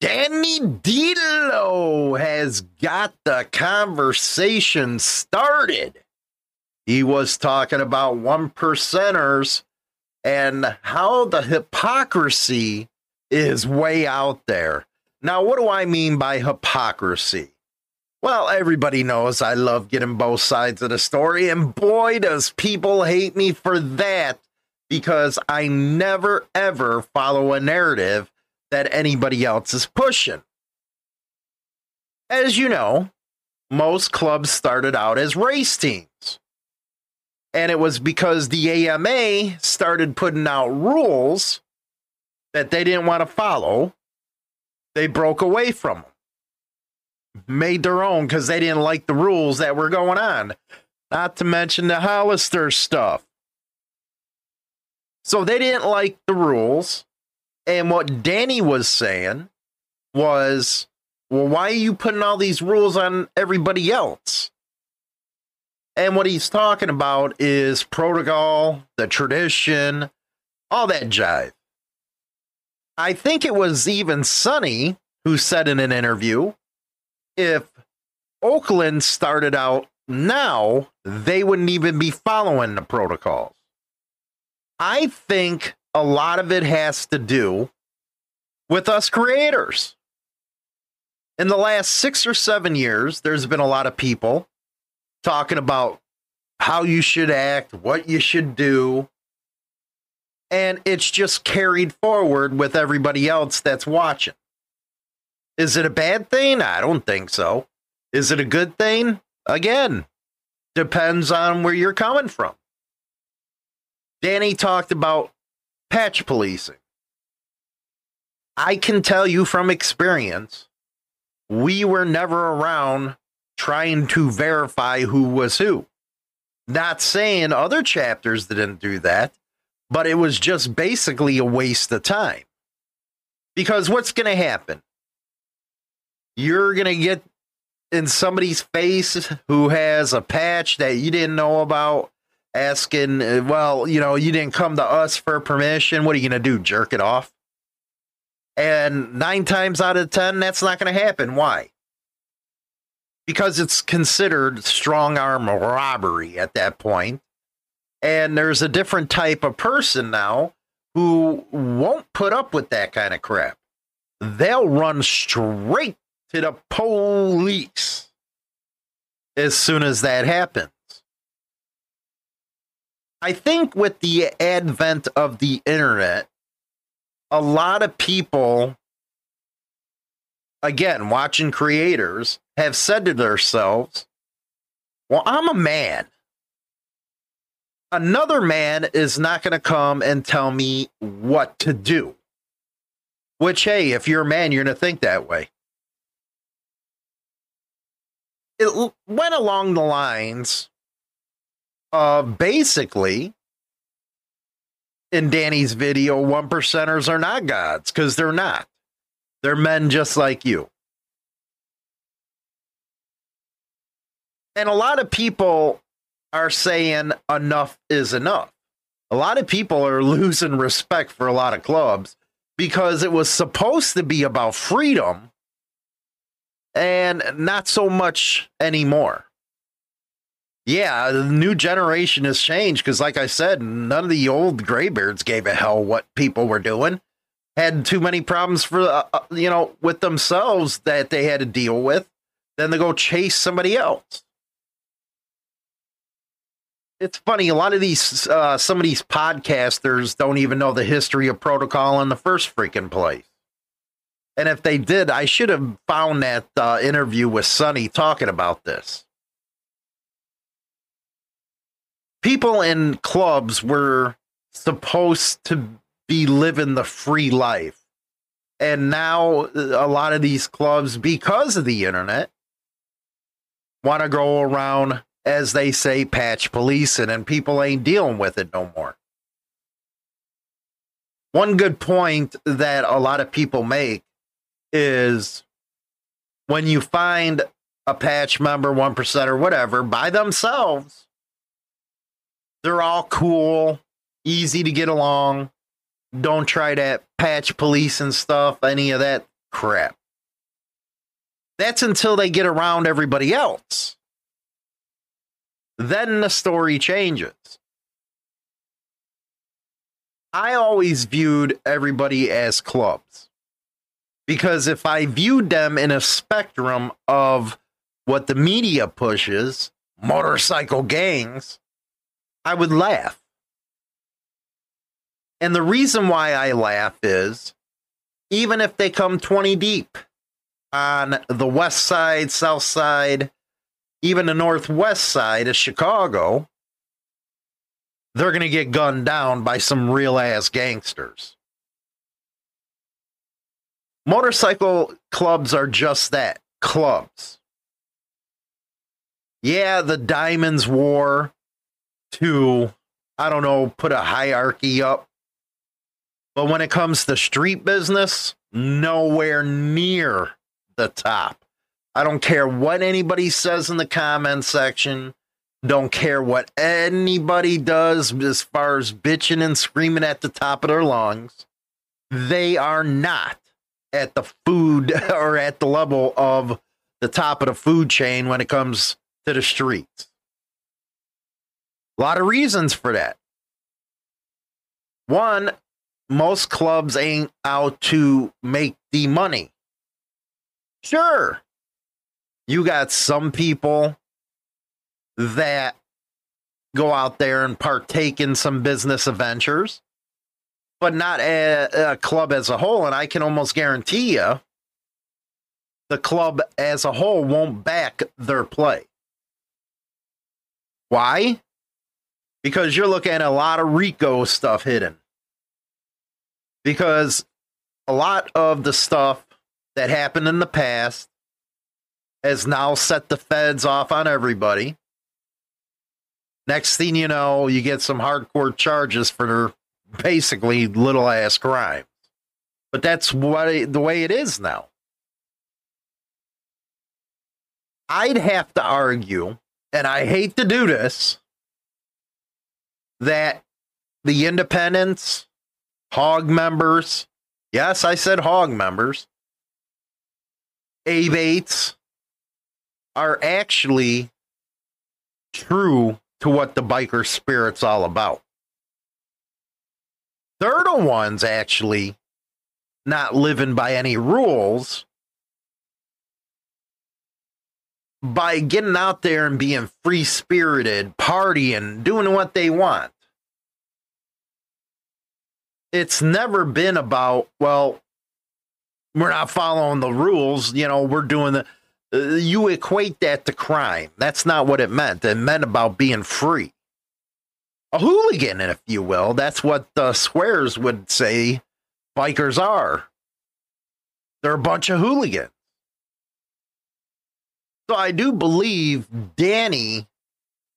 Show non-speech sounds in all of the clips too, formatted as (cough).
Danny Dilo has got the conversation started. He was talking about one percenters and how the hypocrisy is way out there. Now, what do I mean by hypocrisy? Well, everybody knows I love getting both sides of the story, and boy, does people hate me for that because I never ever follow a narrative that anybody else is pushing. As you know, most clubs started out as race teams. And it was because the AMA started putting out rules that they didn't want to follow. They broke away from them, made their own because they didn't like the rules that were going on. Not to mention the Hollister stuff. So they didn't like the rules. And what Danny was saying was, well, why are you putting all these rules on everybody else? And what he's talking about is protocol, the tradition, all that jive. I think it was even Sonny who said in an interview if Oakland started out now, they wouldn't even be following the protocols. I think a lot of it has to do with us creators. In the last six or seven years, there's been a lot of people talking about how you should act, what you should do. And it's just carried forward with everybody else that's watching. Is it a bad thing? I don't think so. Is it a good thing? Again, depends on where you're coming from. Danny talked about patch policing. I can tell you from experience, we were never around trying to verify who was who. Not saying other chapters didn't do that, but it was just basically a waste of time. Because what's going to happen? You're going to get in somebody's face who has a patch that you didn't know about asking, uh, well, you know, you didn't come to us for permission. What are you going to do? Jerk it off? And nine times out of 10, that's not going to happen. Why? Because it's considered strong arm robbery at that point. And there's a different type of person now who won't put up with that kind of crap. They'll run straight to the police as soon as that happens. I think with the advent of the internet, a lot of people, again, watching creators, have said to themselves, Well, I'm a man. Another man is not going to come and tell me what to do. Which, hey, if you're a man, you're going to think that way. It went along the lines uh, basically, in Danny's video, one percenters are not gods because they're not. They're men just like you. And a lot of people are saying enough is enough. A lot of people are (laughs) losing respect for a lot of clubs because it was supposed to be about freedom and not so much anymore yeah, the new generation has changed because, like I said, none of the old graybeards gave a hell what people were doing. Had too many problems for uh, uh, you know with themselves that they had to deal with. Then they go chase somebody else. It's funny. A lot of these, uh, some of these podcasters don't even know the history of protocol in the first freaking place. And if they did, I should have found that uh, interview with Sonny talking about this. People in clubs were supposed to be living the free life. And now uh, a lot of these clubs, because of the internet, want to go around, as they say, patch policing, and people ain't dealing with it no more. One good point that a lot of people make is when you find a patch member, 1% or whatever, by themselves, they're all cool, easy to get along. Don't try to patch police and stuff, any of that crap. That's until they get around everybody else. Then the story changes. I always viewed everybody as clubs because if I viewed them in a spectrum of what the media pushes, motorcycle gangs, I would laugh. And the reason why I laugh is even if they come 20 deep on the west side, south side, even the northwest side of Chicago, they're going to get gunned down by some real ass gangsters. Motorcycle clubs are just that clubs. Yeah, the Diamonds War to, I don't know, put a hierarchy up. But when it comes to street business, nowhere near the top. I don't care what anybody says in the comment section. Don't care what anybody does as far as bitching and screaming at the top of their lungs. They are not at the food (laughs) or at the level of the top of the food chain when it comes to the streets. A lot of reasons for that. One, most clubs ain't out to make the money. Sure, you got some people that go out there and partake in some business adventures, but not a, a club as a whole. And I can almost guarantee you the club as a whole won't back their play. Why? Because you're looking at a lot of RICO stuff hidden. Because a lot of the stuff that happened in the past has now set the feds off on everybody. Next thing you know, you get some hardcore charges for basically little ass crimes. But that's what the way it is now. I'd have to argue, and I hate to do this, that the independents, hog members, yes, I said hog members, ABATEs are actually true to what the biker spirit's all about. They're the ones actually not living by any rules by getting out there and being free spirited, partying, doing what they want. It's never been about, well, we're not following the rules. You know, we're doing the. Uh, you equate that to crime. That's not what it meant. It meant about being free. A hooligan, if you will. That's what the squares would say bikers are. They're a bunch of hooligans. So I do believe Danny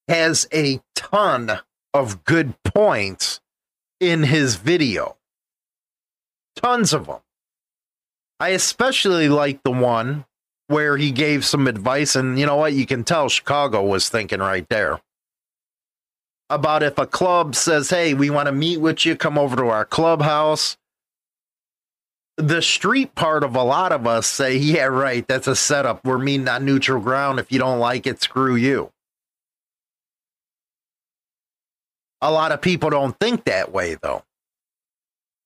has a ton of good points in his video. Tons of them. I especially like the one where he gave some advice, and you know what? You can tell Chicago was thinking right there about if a club says, Hey, we want to meet with you, come over to our clubhouse the street part of a lot of us say, yeah, right, that's a setup. We're meeting on neutral ground. If you don't like it, screw you. A lot of people don't think that way, though.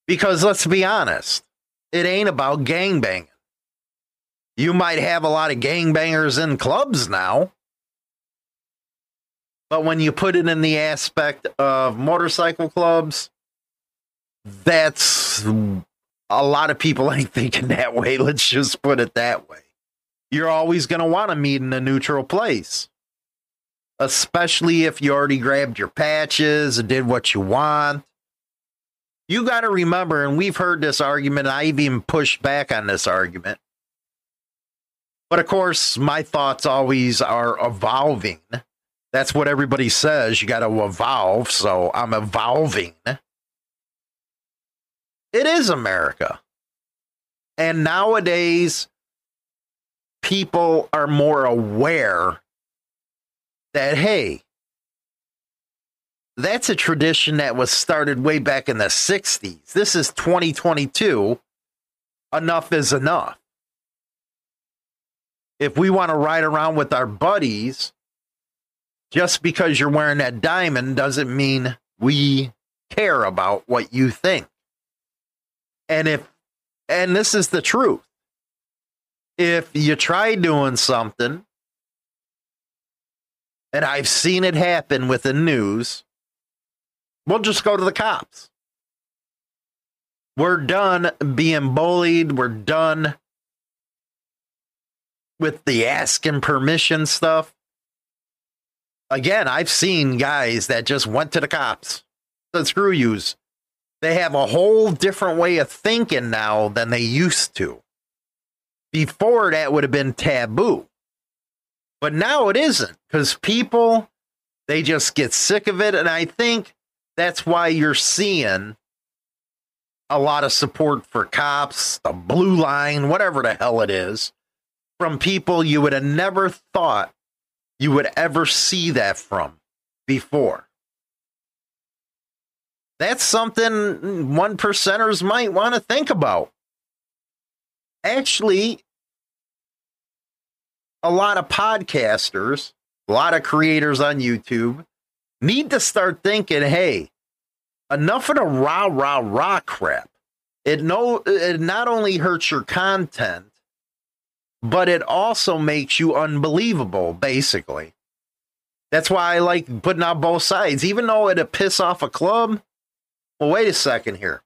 Because let's be honest, it ain't about gangbanging. You might have a lot of gangbangers in clubs now. But when you put it in the aspect of motorcycle clubs, that's a lot of people (laughs) ain't thinking that way. Let's just put it that way. You're always going to want to meet in a neutral place, especially if you already grabbed your patches and did what you want. you got to remember, and we've heard this argument, I've even pushed back on this argument. But of course, my thoughts always are evolving. That's what everybody says. You got to evolve. So I'm evolving. It is America. And nowadays, people are more aware that, hey, that's a tradition that was started way back in the 60s. This is 2022. Enough is enough. If we want to ride around with our buddies, just because you're wearing that diamond doesn't mean we care about what you think. And if, and this is the truth, if you try doing something, and I've seen it happen with the news, We'll just go to the cops. We're done being bullied. We're done with the asking permission stuff. Again, I've seen guys that just went to the cops. The screw yous. They have a whole different way of thinking now than they used to. Before that would have been taboo. But now it isn't because people, they just get sick of it. And I think that's why you're seeing a lot of support for cops, the blue line, whatever the hell it is, from people you would have never thought you would ever see that from before. That's something one percenters might want to think about. Actually, a lot of podcasters, a lot of creators on YouTube need to start thinking, hey, enough of the rah rah rah crap. It no it not only hurts your content, but it also makes you unbelievable, basically. That's why I like putting out both sides. Even though it'd piss off a club. Well, wait a second here.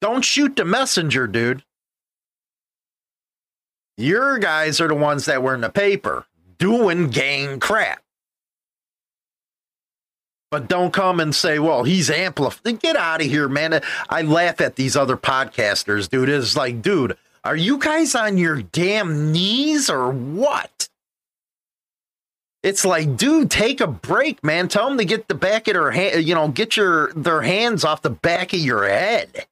Don't shoot the messenger, dude. Your guys are the ones that were in the paper doing gang crap. But don't come and say, well, he's amplified. Get out of here, man. I laugh at these other podcasters, dude. It's like, dude, are you guys on your damn knees or what? It's like, dude, take a break, man. Tell them to get the back of their hand, you know, get your their hands off the back of your head.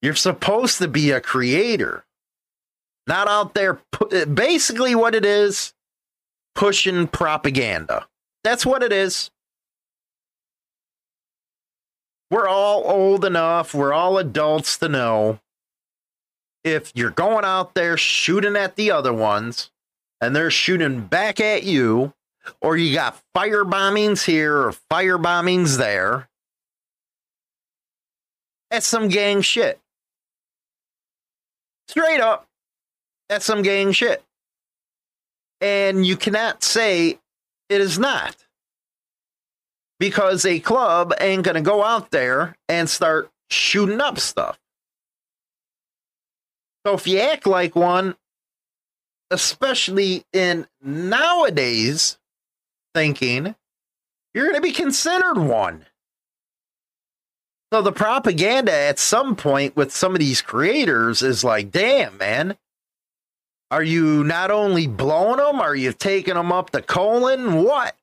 You're supposed to be a creator, not out there. Basically, what it is, pushing propaganda. That's what it is. We're all old enough, we're all adults to know if you're going out there shooting at the other ones and they're shooting back at you, or you got fire bombings here or fire bombings there, that's some gang shit. Straight up, that's some gang shit. And you cannot say it is not. Because a club ain't going to go out there and start shooting up stuff. So if you act like one, especially in nowadays thinking, you're going to be considered one. So the propaganda at some point with some of these creators is like, damn, man, are you not only blowing them? Are you taking them up the colon? What?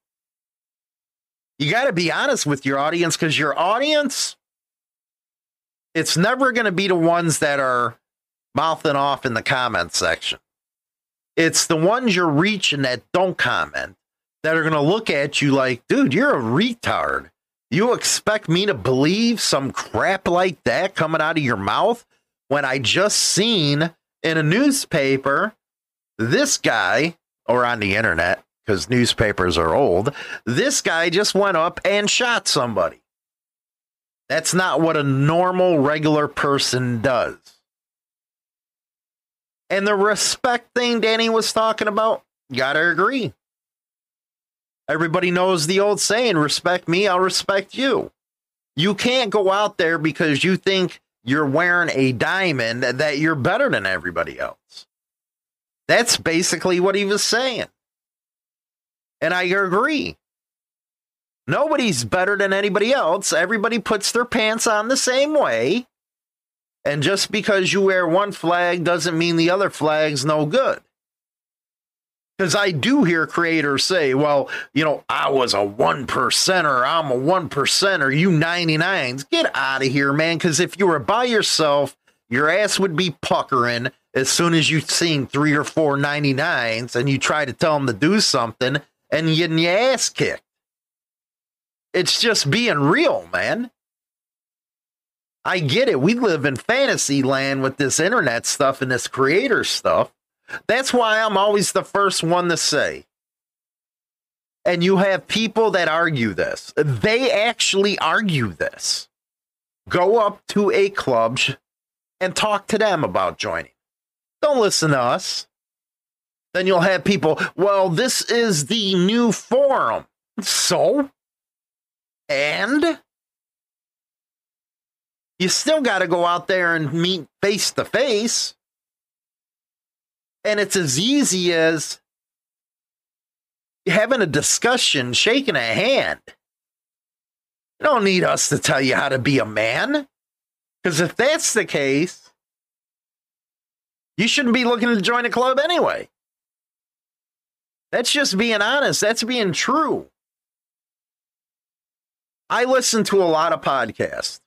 You got to be honest with your audience because your audience, it's never going to be the ones that are mouthing off in the comment section. It's the ones you're reaching that don't comment that are going to look at you like, dude, you're a retard. You expect me to believe some crap like that coming out of your mouth when I just seen in a newspaper, this guy, or on the internet, because newspapers are old, this guy just went up and shot somebody. That's not what a normal, regular person does. And the respect thing Danny was talking about, gotta agree. Everybody knows the old saying respect me, I'll respect you. You can't go out there because you think you're wearing a diamond that you're better than everybody else. That's basically what he was saying. And I agree. Nobody's better than anybody else. Everybody puts their pants on the same way. And just because you wear one flag doesn't mean the other flag's no good. Because I do hear creators say, well, you know, I was a one percenter, I'm a one percenter, you 99s. Get out of here, man. Because if you were by yourself, your ass would be puckering as soon as you've seen three or four 99s and you try to tell them to do something and you getting your ass kicked. It's just being real, man. I get it. We live in fantasy land with this internet stuff and this creator stuff. That's why I'm always the first one to say. And you have people that argue this. They actually argue this. Go up to a club and talk to them about joining. Don't listen to us. Then you'll have people, well, this is the new forum. So? And? You still got to go out there and meet face to face. And it's as easy as having a discussion, shaking a hand. You don't need us to tell you how to be a man. Because if that's the case, you shouldn't be looking to join a club anyway. That's just being honest. That's being true. I listen to a lot of podcasts,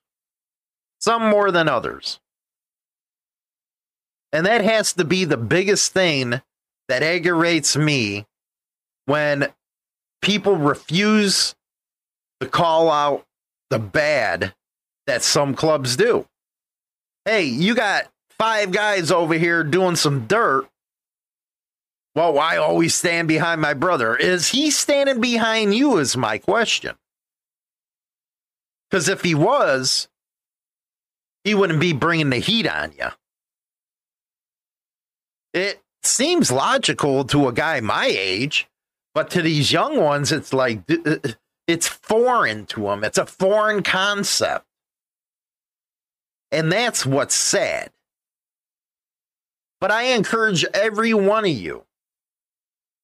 some more than others. And that has to be the biggest thing that aggravates me when people refuse to call out the bad that some clubs do. Hey, you got five guys over here doing some dirt. Well, I always stand behind my brother. Is he standing behind you? Is my question. Because if he was, he wouldn't be bringing the heat on you. It seems logical to a guy my age, but to these young ones, it's like uh, it's foreign to them. It's a foreign concept. And that's what's sad. But I encourage every one of you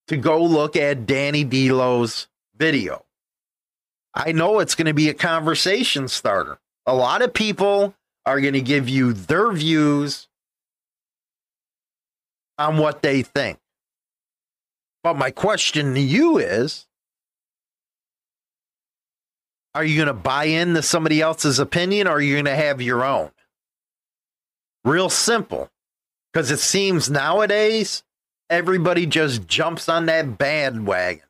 to go look at Danny Delo's video. I know it's going to be a conversation starter. A lot of people are going to give you their views on what they think. But my question to you is are you going to buy into somebody else's opinion or are you going to have your own? Real simple. Because it seems nowadays everybody just jumps on that bandwagon.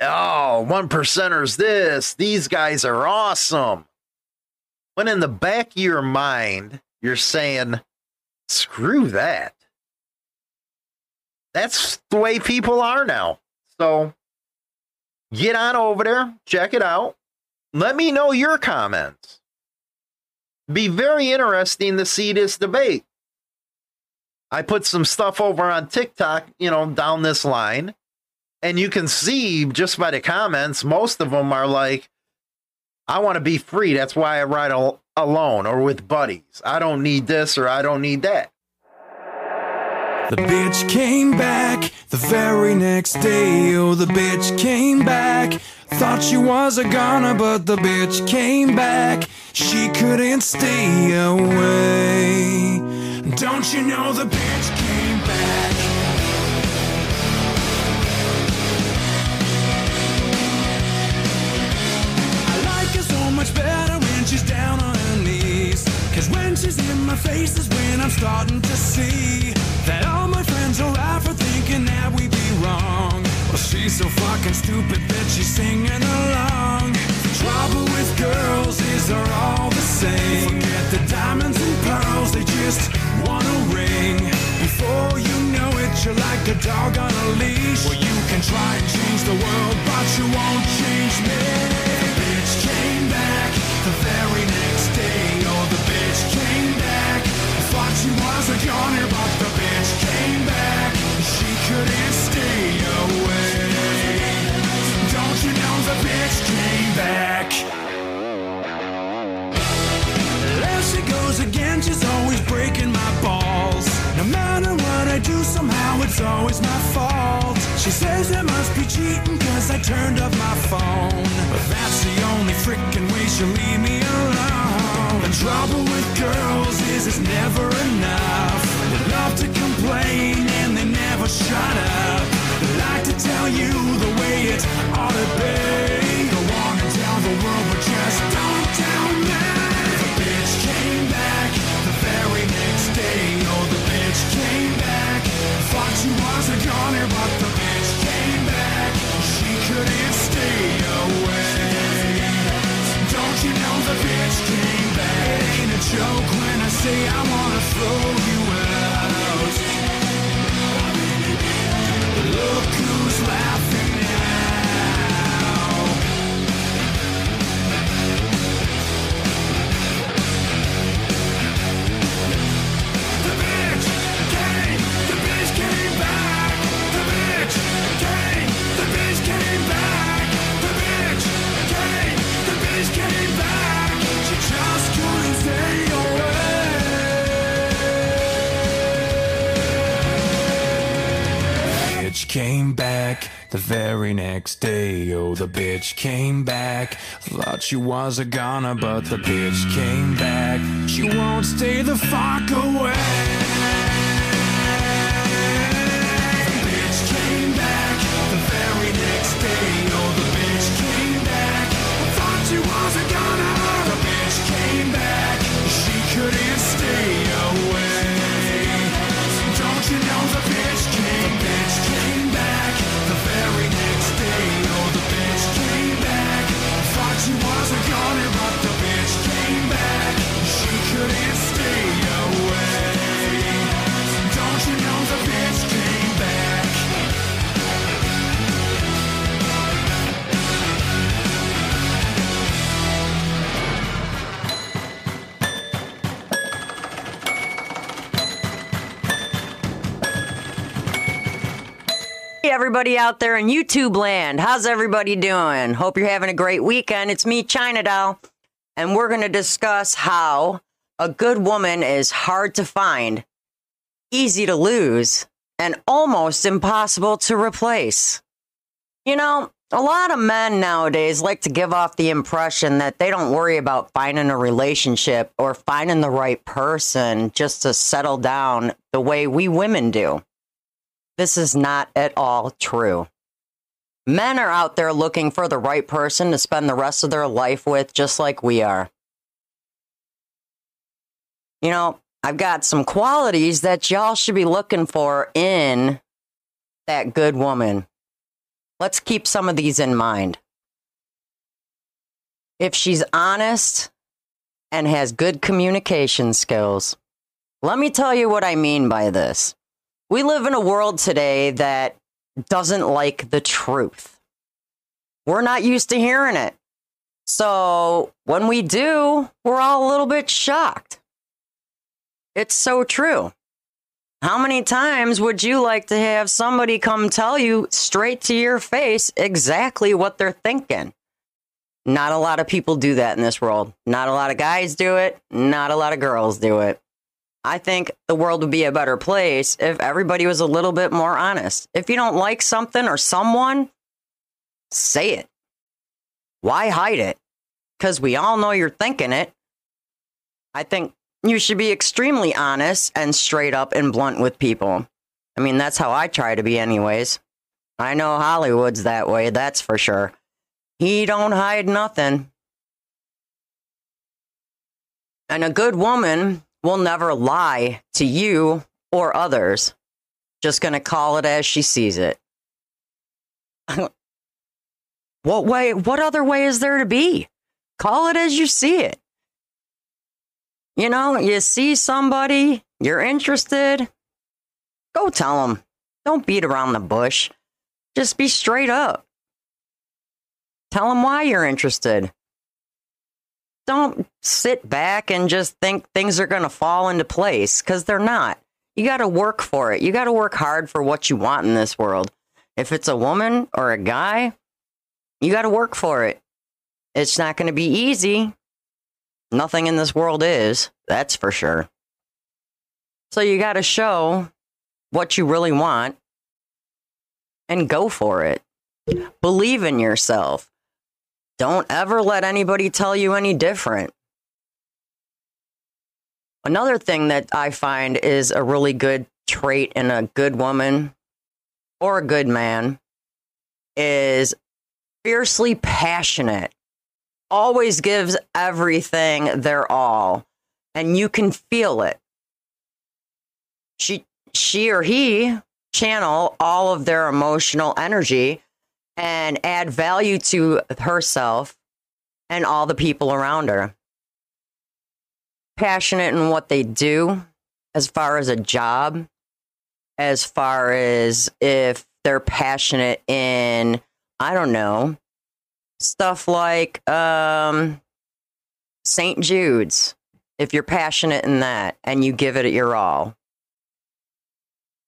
Oh, one percenters this. These guys are awesome. When in the back of your mind, you're saying, screw that. That's the way people are now. So get on over there, check it out. Let me know your comments. Be very interesting to see this debate. I put some stuff over on TikTok, you know, down this line, and you can see just by the comments, most of them are like, I want to be free. That's why I ride al- alone or with buddies. I don't need this or I don't need that. The bitch came back the very next day. Oh, the bitch came back. Thought she was a goner, but the bitch came back. She couldn't stay away. Don't you know the bitch she's down on her knees. Cause when she's in my face is when I'm starting to see that all my friends are out for thinking that we be wrong. Well, she's so fucking stupid that she's singing along. The trouble with girls is they're all the same. Forget the diamonds and pearls, they just want a ring. Before you know it, you're like a dog on a leash. Well, you can try and change the world, but you won't change me. Bitch came back the very next day. Oh, the bitch came back. Thought she was a goner, but the bitch came back. She couldn't stay away. Don't you know the bitch came back? Goes again, she's always breaking my balls. No matter what I do, somehow it's always my fault. She says I must be cheating cause I turned off my phone. But that's the only freaking way she'll leave me alone. The trouble with girls is it's never enough. They love to complain and they never shut up. They like to tell you the way it ought to be. The bitch came back? It ain't a joke when I say I wanna throw you out. Look who's laughing The bitch came back the very next day. Oh, the bitch came back. Thought she was a goner, but the bitch came back. She won't stay the fuck away. Everybody out there in YouTube land. How's everybody doing? Hope you're having a great weekend. It's me, China Doll, and we're going to discuss how a good woman is hard to find, easy to lose, and almost impossible to replace. You know, a lot of men nowadays like to give off the impression that they don't worry about finding a relationship or finding the right person just to settle down the way we women do. This is not at all true. Men are out there looking for the right person to spend the rest of their life with, just like we are. You know, I've got some qualities that y'all should be looking for in that good woman. Let's keep some of these in mind. If she's honest and has good communication skills, let me tell you what I mean by this. We live in a world today that doesn't like the truth. We're not used to hearing it. So when we do, we're all a little bit shocked. It's so true. How many times would you like to have somebody come tell you straight to your face exactly what they're thinking? Not a lot of people do that in this world. Not a lot of guys do it. Not a lot of girls do it. I think the world would be a better place if everybody was a little bit more honest. If you don't like something or someone, say it. Why hide it? Because we all know you're thinking it. I think you should be extremely honest and straight up and blunt with people. I mean, that's how I try to be, anyways. I know Hollywood's that way, that's for sure. He don't hide nothing. And a good woman will never lie to you or others. Just going to call it as she sees it. (laughs) what way, what other way is there to be? Call it as you see it. You know, you see somebody, you're interested, go tell them. Don't beat around the bush. Just be straight up. Tell them why you're interested don't sit back and just think things are going to fall into place because they're not. You got to work for it. You got to work hard for what you want in this world. If it's a woman or a guy, you got to work for it. It's not going to be easy. Nothing in this world is, that's for sure. So you got to show what you really want and go for it. Believe in yourself. don't ever let anybody tell you any different. Another thing that I find is a really good trait in a good woman or a good man is fiercely passionate, always gives everything their all, and you can feel it. She, she or he channel all of their emotional energy and add value to herself and all the people around her. Passionate in what they do as far as a job, as far as if they're passionate in, I don't know, stuff like um, St. Jude's. If you're passionate in that and you give it your all,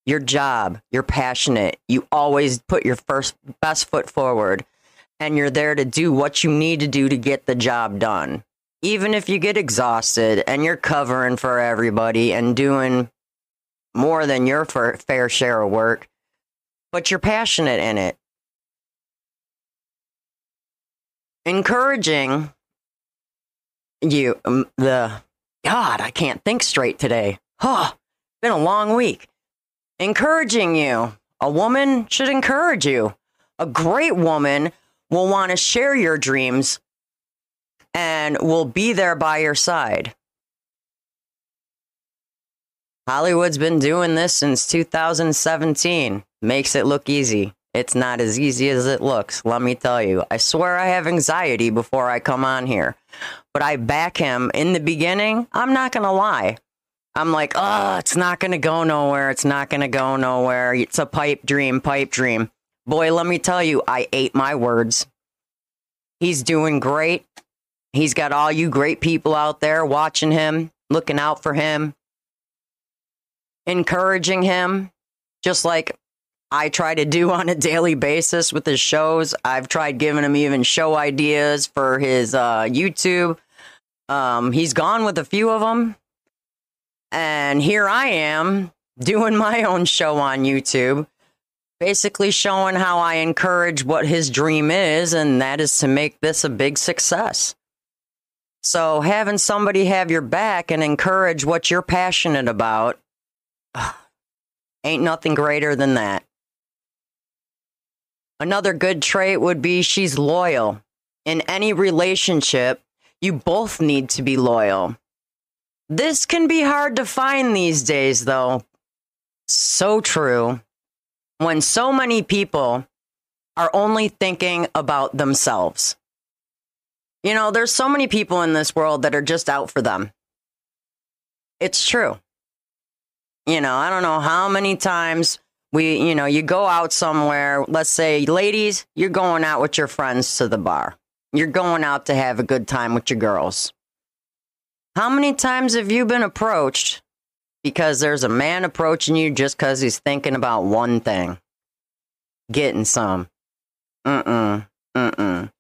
your job, you're passionate, you always put your first best foot forward, and you're there to do what you need to do to get the job done. Even if you get exhausted and you're covering for everybody and doing more than your fair share of work, but you're passionate in it. Encouraging you, um, the God, I can't think straight today. Huh, been a long week encouraging you. A woman should encourage you. A great woman will want to share your dreams and will be there by your side. Hollywood's been doing this since 2017. Makes it look easy. It's not as easy as it looks, let me tell you. I swear I have anxiety before I come on here. But I back him in the beginning. I'm not going to lie. I'm like, oh, it's not going to go nowhere. It's not going to go nowhere. It's a pipe dream, pipe dream. Boy, let me tell you, I ate my words. He's doing great. He's got all you great people out there watching him, looking out for him, encouraging him, just like I try to do (laughs) on a daily basis with his shows. I've tried giving him even show ideas for his uh, YouTube. Um, he's gone with a few of them. And here I am doing my (laughs) own show on YouTube, basically showing how I encourage what his dream is, and that is to make this a big success. So, having somebody have your back and encourage what you're passionate about (sighs) ain't nothing greater than that. Another good trait would be she's loyal. In any relationship, you both need to be loyal. This can be hard to find these days, though. So true. When so many people are only thinking about themselves. You know, there's so many people in this world that are just out for them. It's true. You know, I don't know how many times we, you know, you go out somewhere, let's say, ladies, you're going out with your friends to the bar. You're going out to have a good time with your girls. How many times have you been approached because there's a man approaching you just because he's thinking about one thing? Getting some. Mm-mm. Mm-mm.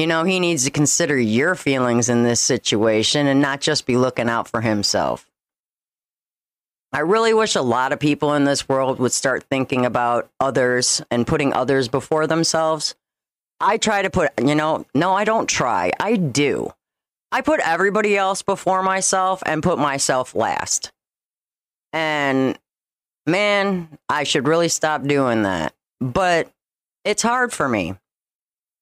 You know, he needs to consider your feelings in this situation and not just be looking out for himself. I really wish a lot of people in this world would start thinking about others and putting others before themselves. I try to put, you know, no, I don't try. I do. I put everybody else before myself and put myself last. And man, I should really stop doing that. But it's hard for me.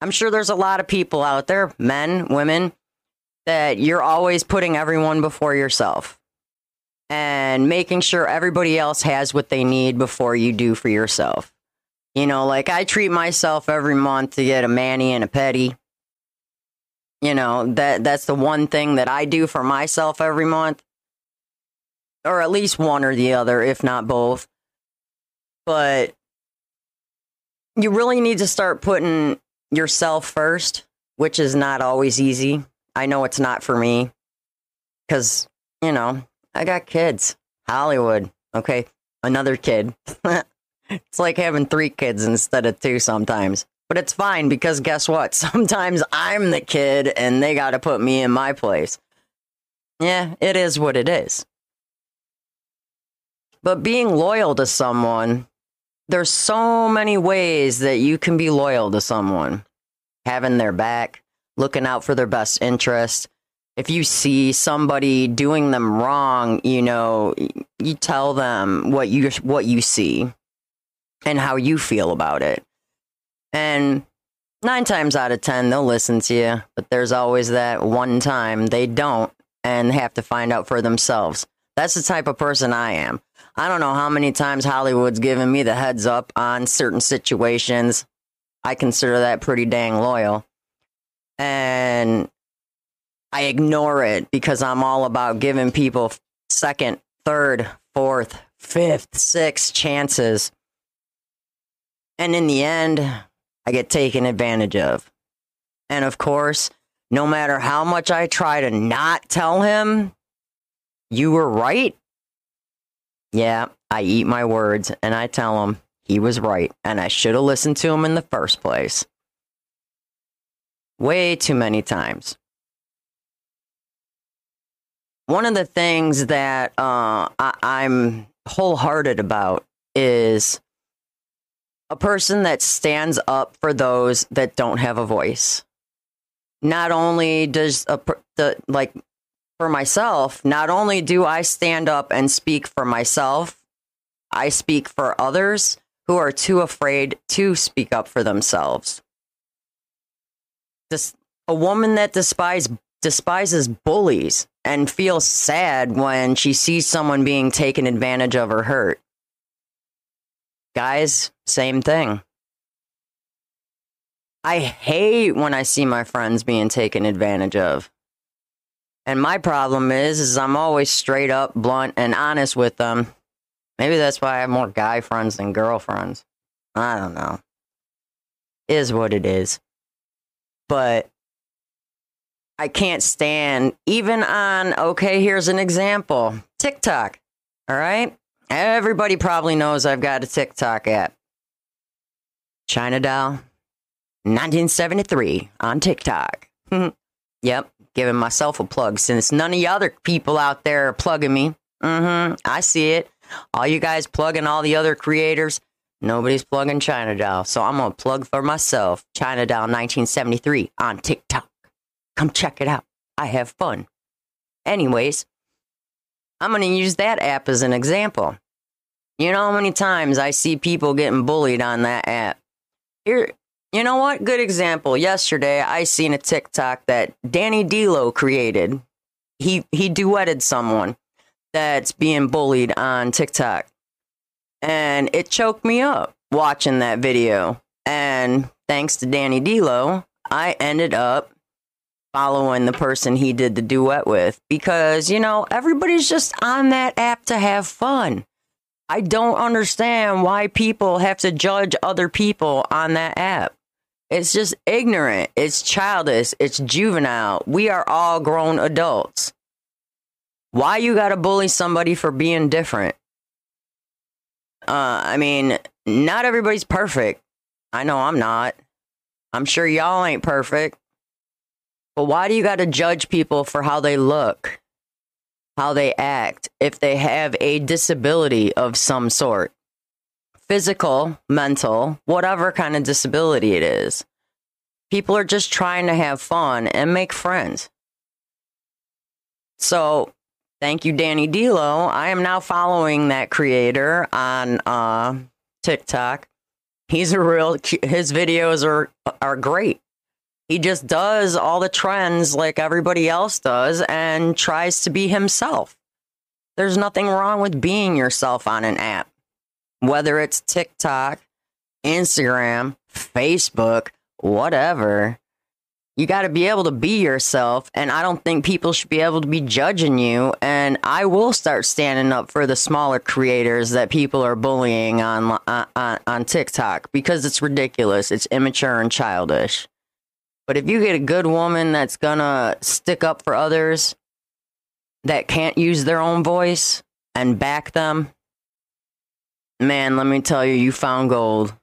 I'm sure there's a lot of people out there, men, women, that you're always putting everyone before yourself and making sure everybody else has what they need before you do for yourself. You know, like I treat myself every month to get a mani and a pedi you know, that that's the one thing that I do for myself every month. Or at least one or the other, if not both. But you really need to start putting yourself first, which is not always easy. I know it's not for me because, you know, I got kids. Hollywood. Okay. Another kid. (laughs) it's like having three kids instead of two sometimes. But it's fine because guess what? (laughs) Sometimes I'm the kid and they got to put me in my place. Yeah, it is what it is. But being loyal to someone, there's so many ways that you can be loyal to someone. Having their back, looking out for their best interest. If you see somebody doing them wrong, you know, you tell them what you what you see and how you feel about it. And nine times out of 10, they'll listen to you, but there's always that one time they don't and have to find out for themselves. That's the type of person I am. I don't know how many times Hollywood's given me the heads up on certain situations. I consider that pretty dang loyal. And I ignore it because I'm all about giving people second, third, fourth, fifth, sixth chances. And in the end, I get taken advantage of. And of course, no matter how much I try to not tell him, you were right. Yeah, I eat my words and I tell him he was right and I should have listened to him in the first place. Way too many times. One of the things that uh, I- I'm wholehearted about is a person that stands up for those that don't have a voice. Not only does a the like for myself, not only do I stand up and speak for myself, I speak for others who are too afraid to speak up for themselves. This a woman that despise despises bullies and feels sad when she sees someone being taken advantage of or hurt. Guys, same thing. I hate when I see my friends being taken advantage of. And my problem is, is I'm always straight up, blunt, and honest with them. Maybe that's why I have more guy friends than girlfriends. I don't know. Is what it is. But I can't stand, even on, okay, here's an example TikTok. All right. Everybody probably knows I've got a TikTok app. China Doll, 1973 on TikTok. (laughs) yep, giving myself a plug since none of you other people out there are plugging me. Mm-hmm, I see it. All you guys plugging all the other creators. Nobody's plugging China Doll. So I'm going to plug for myself China Doll 1973 on TikTok. Come check it out. I have fun. Anyways, I'm going to use that app as an example. You know how many times I see people getting bullied on that app? Here, you know what? Good example. Yesterday, I seen a TikTok that Danny D'Lo created. He he duetted someone that's being bullied on TikTok, and it choked me up watching that video. And thanks to Danny D'Lo, I ended up following the person he did the duet with because you know everybody's just on that app to have fun. I don't understand why people have to judge other people on that app. It's just ignorant. It's childish. It's juvenile. We are all grown adults. Why you got to bully somebody for being different? Uh, I mean, not everybody's perfect. I know I'm not. I'm sure y'all ain't perfect. But why do you got to judge people for how they look, how they act, if they have a disability of some sort? Physical, mental, whatever kind of disability it is. People are just trying to have fun and make friends. So, thank you, Danny D'Lo. I am now following that creator on uh, TikTok. He's a real. His videos are are great. He just does all the trends like everybody else does and tries to be himself. There's nothing wrong with being yourself on an app, whether it's TikTok, Instagram, Facebook, whatever. You got to be able to be yourself, and I don't think people should be able to be judging you. And I will start standing up for the smaller creators that people are bullying on on, on TikTok because it's ridiculous, it's immature and childish. But if you get a good woman that's gonna stick up for others that can't use their own voice and back them, man, let me tell you, you found gold.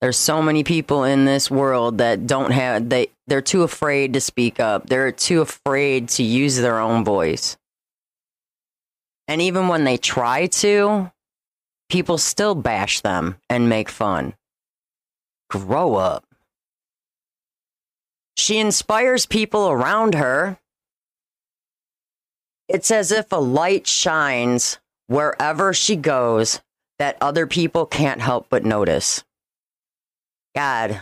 There's so many people in this world that don't have they they're too afraid to speak up. They're too afraid to use their own voice. And even when they try to, people still bash them and make fun. Grow up. she inspires people around her. It's as if a light shines wherever she goes that other people can't help but notice. God,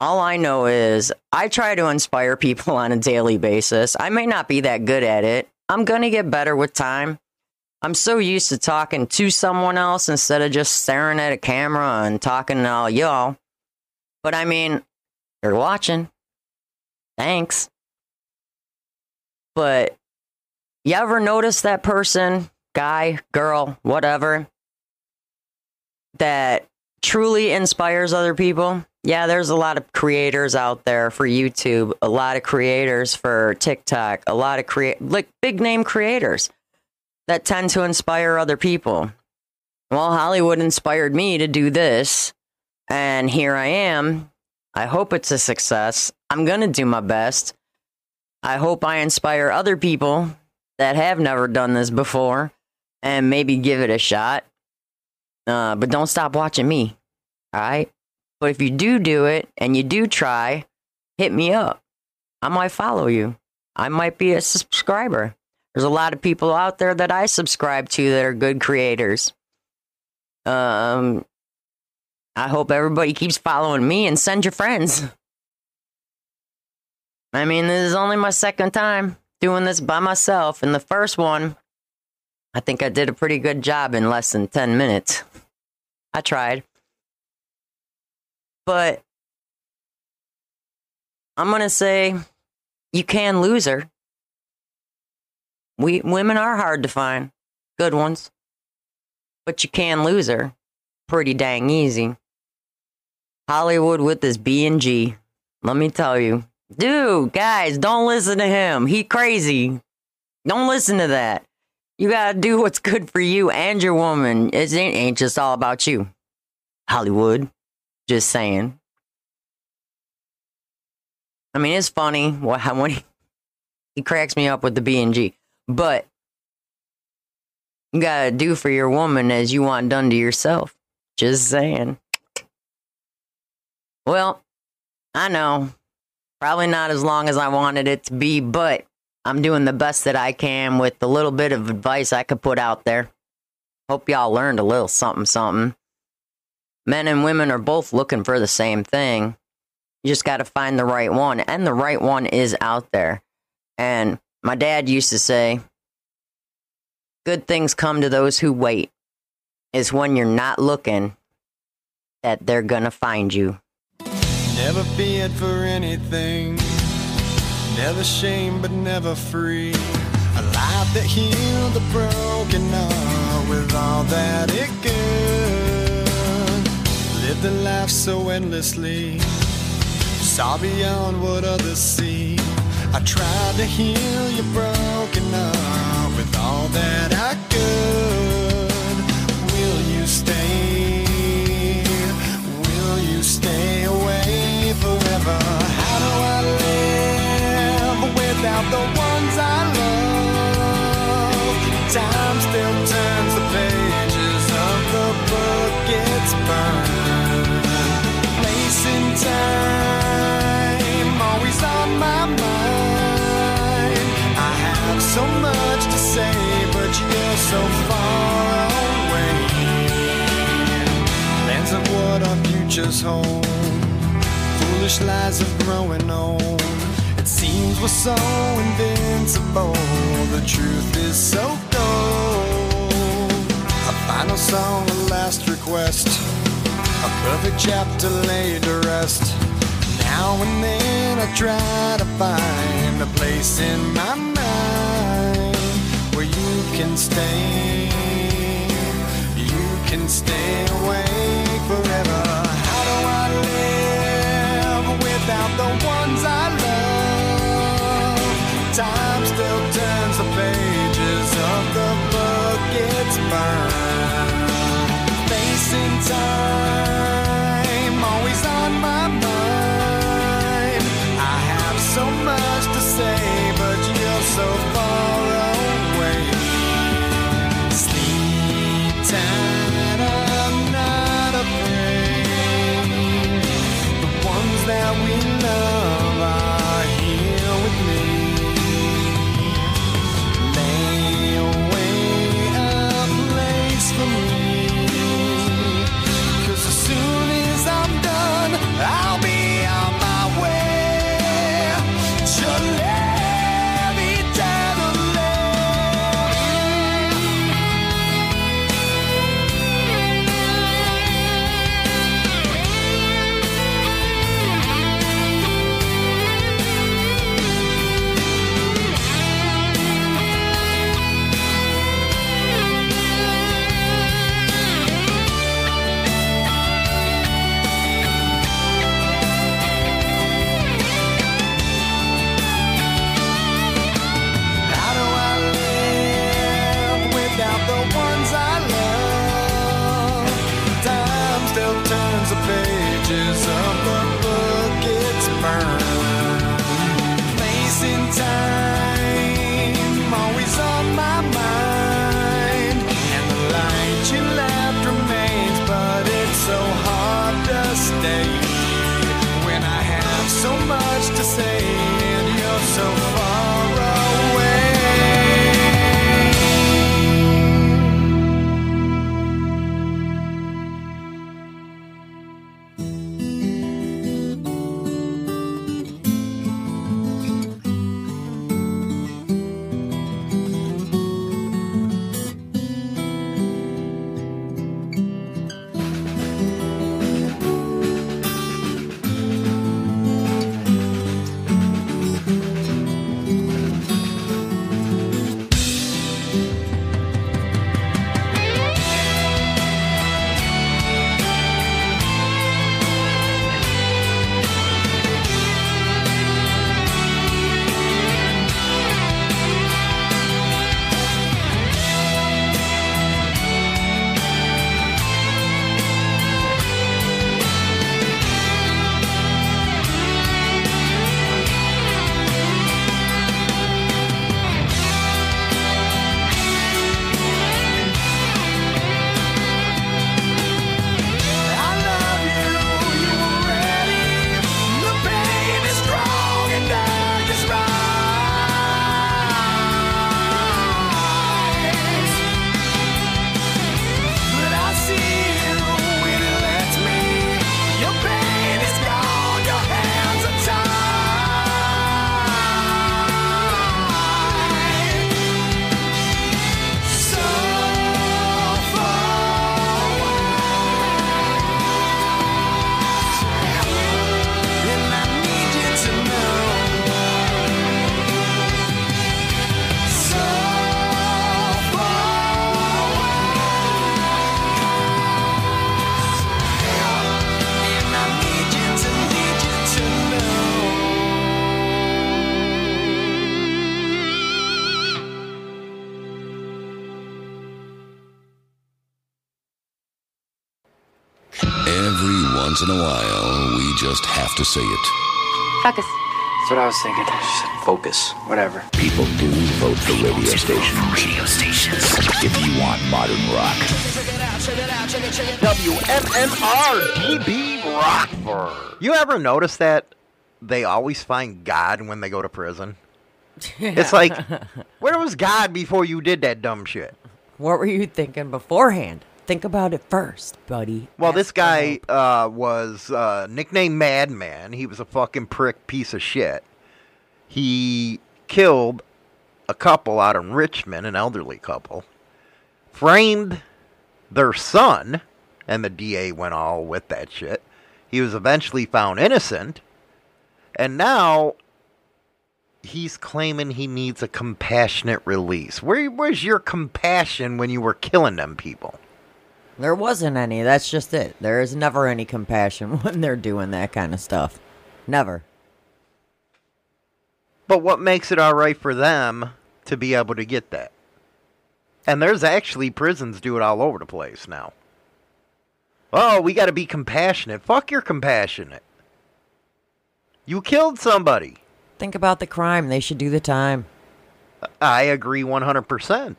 all I know is I try to inspire people (laughs) on a daily basis. I may not be that good at it. I'm going to get better with time. I'm so used to talking to someone else instead of just staring at a camera and talking to all y'all. But I mean, you're watching. Thanks. But you ever notice that person, guy, girl, whatever, that truly inspires other people? Yeah, there's a lot of creators out there for YouTube, a lot of creators for TikTok, a lot of create like big name creators that tend to inspire other people. Well, Hollywood inspired me to do this, and here I am. I hope it's a success. I'm going to do my best. I hope I inspire other people that have never done this before and maybe give it a shot. Uh, but don't stop watching me. All right. But if you do do it and you do try, hit me up. I might follow you. I might be a subscriber. There's a lot of people out there that I subscribe to that are good creators. Um, I hope everybody keeps following me and send your friends. (laughs) I mean, this is only my second time doing this by myself. And the first one, I think I did a pretty good job in less than 10 minutes. I tried. But I'm going to say you can lose her. We women are hard to find, good ones. But you can lose her pretty dang easy. Hollywood with this B and G. Let me tell you. Dude, guys, don't listen to him. He crazy. Don't listen to that. You gotta do what's good for you and your woman. It ain't, ain't just all about you. Hollywood. Just saying. I mean, it's funny what how when he, he cracks me up with the B and G, but you gotta do for your woman as you want done to yourself. Just saying. Well, I know, probably not as long as I wanted it to be, but I'm doing the best that I can with the little bit of advice I could put out there. Hope y'all learned a little something, something. Men and women are both looking for the same thing. You just got to find the right one, and the right one is out there. And my dad used to say, Good things come to those who wait. Is when you're not looking that they're going to find you. Never feared for anything. Never shame, but never free. A life that healed the broken heart with all that it could. Lived a life so endlessly. Saw beyond what others see. I tried to heal your broken heart with all that I could. Will you stay? Time, always on my mind. I have so much to say, but you're so far away. Plans of what our futures hold. Foolish lies of growing old. It seems we're so invincible. The truth is so cold. A final song, a last request. A perfect chapter laid to rest. Now and then I try to find a place in my mind where you can stay. You can stay away forever. How do I live without the ones I love? Time still turns the pages of the book it's burned. Facing time, once in a while, we just have to say it. Focus. That's what I was thinking. Just focus. Whatever. People do vote for radio stations. Radio stations. If you want modern rock. WMMR DB Rockford. You ever notice that they always find God when they go to prison? It's like, (laughs) where was God before you did that dumb shit? What were you thinking beforehand? Think about it first, buddy. Well, Ask this guy uh, was uh, nicknamed Madman. He was a fucking prick piece of shit. He killed a couple out in Richmond, an elderly couple, framed their son, and the DA went all with that shit. He was eventually found innocent, and now he's claiming he needs a compassionate release. Where, where's your compassion when you were killing them people? There wasn't any. That's just it. There is never any compassion (laughs) when they're doing that kind of stuff. Never. But what makes it all right for them to be able to get that? And there's actually prisons do it all over the place now. Oh, we got to be compassionate. Fuck you're compassionate. You killed somebody. Think about the crime. They should do the time. I agree 100%.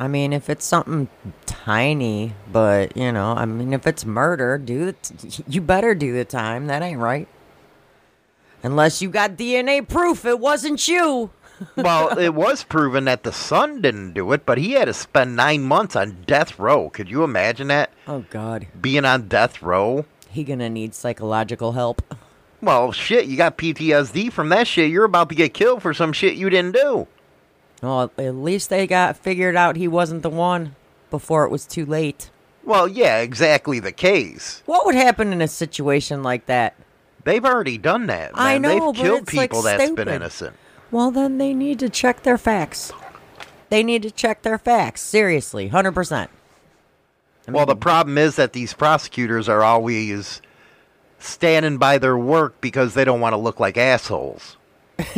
I mean, if it's something tiny, but you know, I mean, if it's murder, do the t- (laughs) you better do the time. That ain't right. Unless you got DNA proof it wasn't you. (laughs) well, it was proven that the son didn't do it, but he had to spend nine months on death row. Could you imagine that? Oh God, Being on death row? he gonna need psychological help. Well, shit, you got PTSD from that shit. You're about to get killed for some shit you didn't do. Well, at least they got figured out he wasn't the one before it was too late. Well, yeah, exactly the case. What would happen in a situation like that? They've already done that. I know, They've but killed it's, like, people that's been stupid. innocent. Well, then they need to check their facts. They need to check their facts. Seriously, 100%. well, the problem is that these prosecutors are always standing by their work because they don't want to look like assholes. (laughs)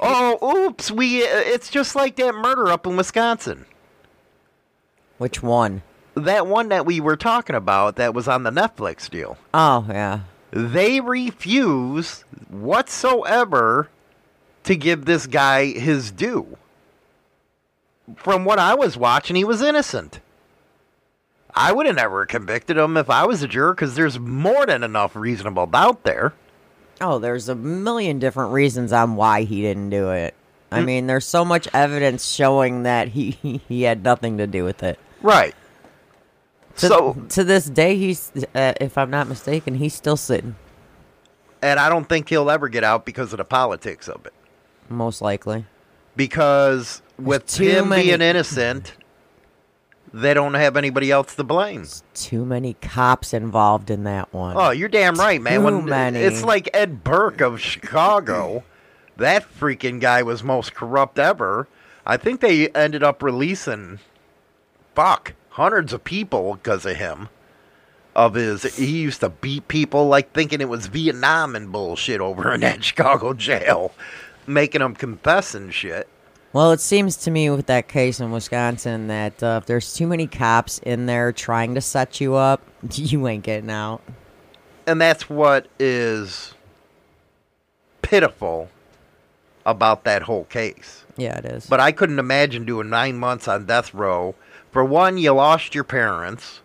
oh, oops! We uh, it's just like that murder up in Wisconsin. Which one? That one that we were talking about that was on the Netflix deal. Oh, yeah. They refuse whatsoever to give this guy his due. From what I was watching, he was innocent. I would have never convicted him if I was a juror because there's more than enough reasonable doubt there. Oh, there's a million different reasons on why he didn't do it. Mm. I mean, there's so much evidence showing that he he had nothing to do with it. Right. To, So, to this day, he's, uh, if I'm not mistaken, he's still sitting. and I don't think he'll ever get out because of the politics of it. Most likely. Because with too him many- being innocent, they don't have anybody else to blame. Too many cops involved in that one. Oh, you're damn right, man. Too When, many. It's like Ed Burke of Chicago. that freaking guy was most corrupt ever. I think they ended up releasing, fuck, hundreds of people because of him. Of his, he used to beat people like thinking it was Vietnam and bullshit over in that (laughs) Chicago jail, making them confess and shit. Well, it seems to me with that case in Wisconsin that uh, if there's too many cops in there trying to set you up, (laughs) you ain't getting out. and that's what is pitiful about that whole case. Yeah, it is. But I couldn't imagine doing nine months on death row. For one, you lost your parents.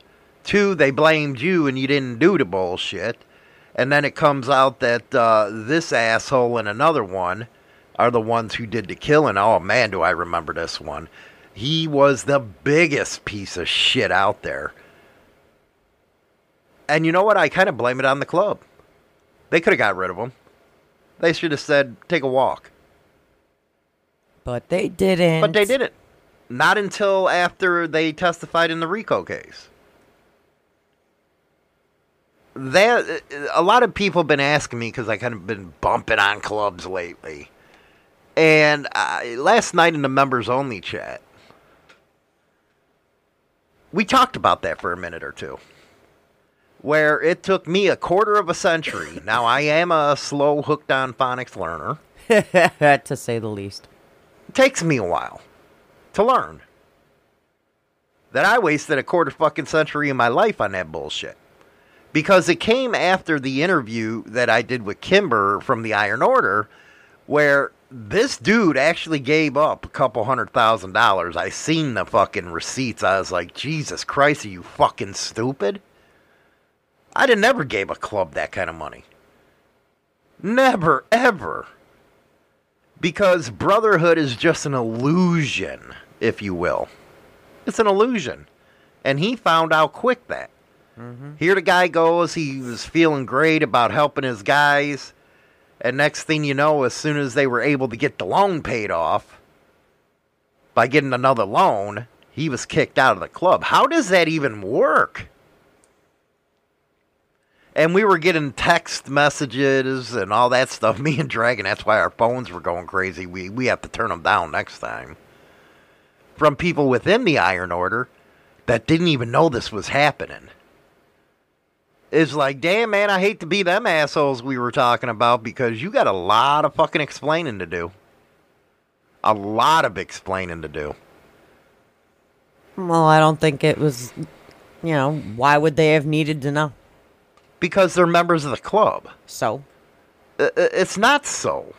Two, they blamed you and you didn't do the bullshit. And then it comes out that uh, this asshole and another one are the ones who did the killing. Oh man, do I remember this one. He was the biggest piece of shit out there. And you know what? I kind of blame it on the club. They could have got rid of him. They should have said, take a walk. but they didn't. But they didn't. Not until after they testified in the RICO case. That a lot of people have been asking me because I kind of been bumping on clubs lately, and I, last night in the members only chat, we talked about that for a minute or two. Where it took me a quarter of a century. (laughs) now I am a slow hooked on phonics learner. (laughs) to say the least. It takes me a while to learn that I wasted a quarter fucking century of my life on that bullshit. Because it came after the interview that I did with Kimber from the Iron Order, where this dude actually gave up a couple hundred thousand dollars. I seen the fucking receipts. I was like, Jesus Christ, are you fucking stupid? I'd have never gave a club that kind of money. Never, ever because brotherhood is just an illusion, if you will. It's an illusion. And he found out quick that. Mm-hmm. Here the guy goes, he was feeling great about helping his guys. And next thing you know, as soon as they were able to get the loan paid off by getting another loan, he was kicked out of the club. How does that even work? And we were getting text messages and all that stuff. (laughs) Me and Dragon, that's why our phones were going crazy. We we have to turn them down next time. From people within the Iron Order that didn't even know this was happening. It's like, damn man, I hate to be them assholes we were talking about because you got a lot of fucking explaining to do. A lot of explaining to do. Well, I don't think it was. You know, why would they have needed to know? Because they're members of the club. So, It's not so.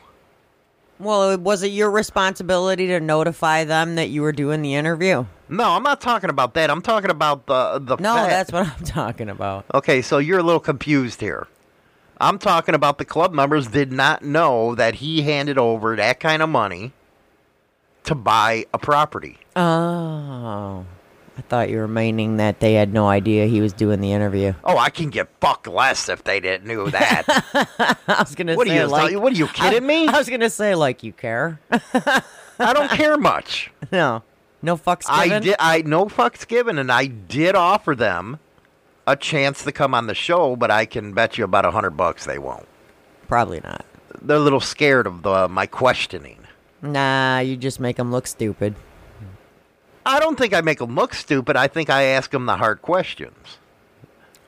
well, was it your responsibility to notify them that you were doing the interview? No, I'm not talking about that. I'm talking about the the No, fact- that's what I'm (laughs) talking about. Okay, so you're a little confused here. I'm talking about the club members did not know that he handed over that kind of money to buy a property. Oh, I thought you were meaning that they had no idea he was doing the interview. Oh, I can get fuck less if they didn't knew that. (laughs) I was gonna what are say you? like, what are you kidding me? (laughs) I was gonna say like you care. I don't care much. no, no fucks given. I did. I no fucks given, and I did offer them a chance to come on the show, but I can bet you about a hundred bucks they won't. Probably not. They're a little scared of the my questioning. Nah, you just make them look stupid. I don't think I make them look stupid. I think I ask them the hard questions.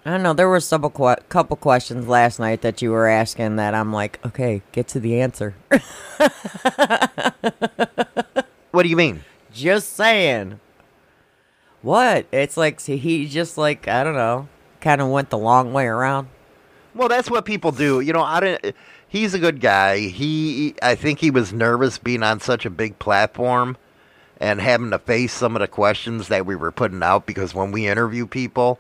I don't know. There were some que- couple questions last night that you were asking that I'm like, okay, get to the answer. (laughs) What do you mean? Just saying. What? It's like he just like I don't know, kind of went the long way around. Well, that's what people do. You know, I don't. He's a good guy. He, I think he was nervous being on such a big platform and having to face some of the questions that we were putting out because when we interview people,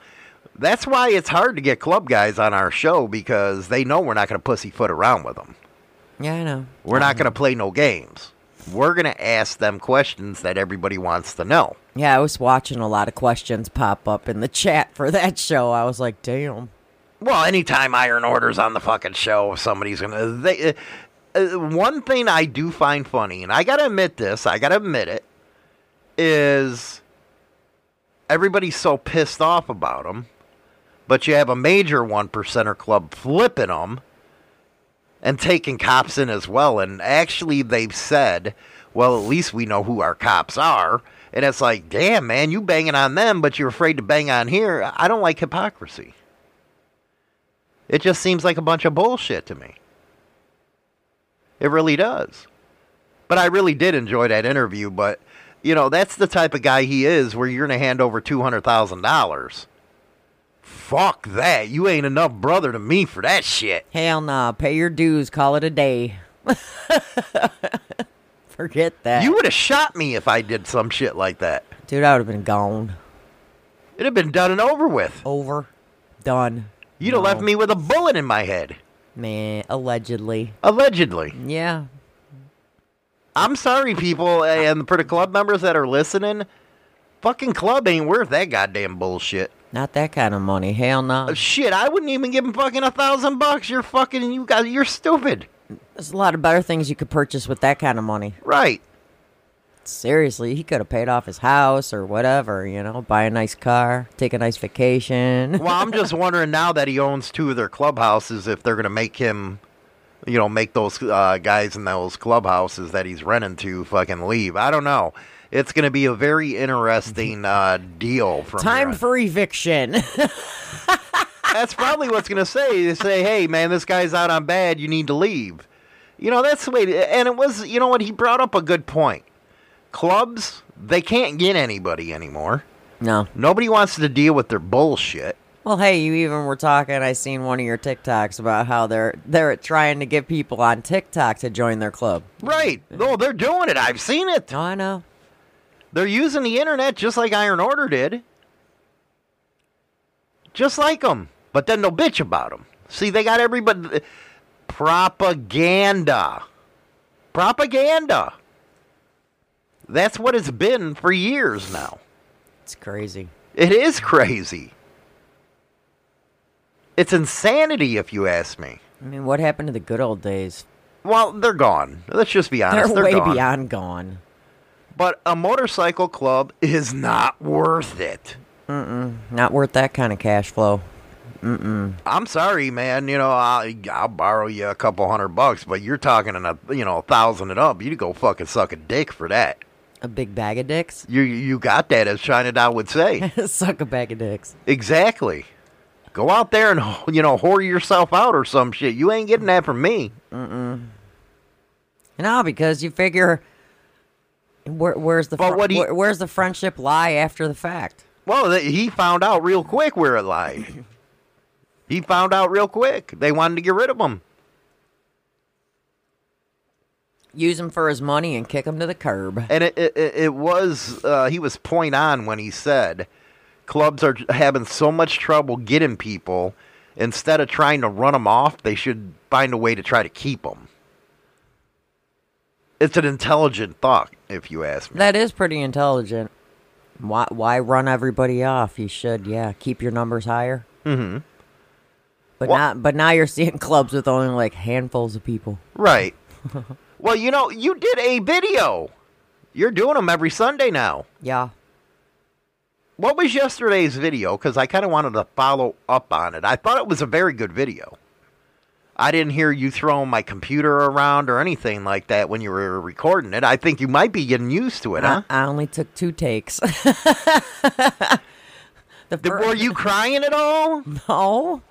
that's why it's hard to get club guys on our show because they know we're not going to pussyfoot around with them. Yeah, I know. We're not going to play no games. We're going to ask them questions that everybody wants to know. Yeah, I was watching a lot of questions pop up in the chat for that show. I was like, damn. Well, anytime Iron Order's on the fucking show, somebody's gonna. They, uh, uh, one thing I do find funny, and I gotta admit this, I gotta admit it, is everybody's so pissed off about them, but you have a major one percenter club flipping them and taking cops in as well. And actually, they've said, well, at least we know who our cops are. And it's like, damn, man, you banging on them, but you're afraid to bang on here. I don't like hypocrisy. It just seems like a bunch of bullshit to me. It really does. But I really did enjoy that interview. But, you know, that's the type of guy he is where you're going to hand over $200,000. Fuck that. You ain't enough brother to me for that shit. Hell nah. Pay your dues. Call it a day. (laughs) Forget that. You would have shot me if I did some shit like that. Dude, I would have been gone. It'd have been done and over with. Over. Done. You'd have left me with a bullet in my head. Man, allegedly. Allegedly. Yeah. I'm sorry, people, and for the club members that are listening, fucking club ain't worth that goddamn bullshit. Not that kind of money. Hell no. Uh, Shit, I wouldn't even give him fucking a thousand bucks. You're fucking, you guys, you're stupid. There's a lot of better things you could purchase with that kind of money. Right. Seriously, he could have paid off his house or whatever, you know, buy a nice car, take a nice vacation. Well, I'm just (laughs) wondering now that he owns two of their clubhouses if they're going to make him, you know, make those uh, guys in those clubhouses that he's renting to fucking leave. I don't know. It's going to be a very interesting uh, deal from Time for eviction. (laughs) That's probably what's going to say. They say, "Hey, man, this guy's out on bad. You need to leave." You know, that's the way. To, and it was, you know, what he brought up a good point. Clubs, they can't get anybody anymore. no. Nobody wants to deal with their bullshit. Well, hey, you even were talking. I seen one of your TikToks about how they're they're trying to get people on TikTok to join their club. Right? No, they're doing it. I've seen it. Oh, I know. They're using the internet just like Iron Order did. Just like them. But then they'll bitch about them. See, they got everybody. Propaganda. Propaganda. That's what it's been for years now. It's crazy. It is crazy. It's insanity, if you ask me. I mean, what happened to the good old days? Well, they're gone. Let's just be honest. they're, way gone. beyond gone. But a motorcycle club is not worth it. Mm-mm. Not worth that kind of cash flow. Mm-mm. I'm sorry, man. You know, I'll, I'll borrow you a couple hundred bucks, but you're talking in a you know a thousand and up. You go fucking suck a dick for that. A big bag of dicks. You you got that, as Chinatown would say. (laughs) Suck a bag of dicks. exactly. Go out there and (laughs) you know whore yourself out or some shit. You ain't getting that from me. Mm-mm. No, because you figure, where, where's the fr- he- where- where's the friendship lie after the fact? Well, th- he found out real quick where it lied. he found out real quick. They wanted to get rid of him. Use him for his money and kick him to the curb. And it it, it it was uh, he was point on when he said clubs are having so much trouble getting people. Instead of trying to run them off, they should find a way to try to keep them. It's an intelligent thought, if you ask me. That is pretty intelligent. Why why run everybody off? You should, yeah, keep your numbers higher. Mm-hmm. But Well- not but now you're seeing (laughs) clubs with only like handfuls of people. Right. (laughs) well, you know, you did a video. You're doing them every Sunday now. Yeah. What was yesterday's video? Because I kind of wanted to follow up on it. I thought it was a very good video. I didn't hear you throwing my computer around or anything like that when you were recording it. I think you might be getting used to it, huh? I, I only took two takes. (laughs) the Did- fir- Were you crying at all? (laughs) no.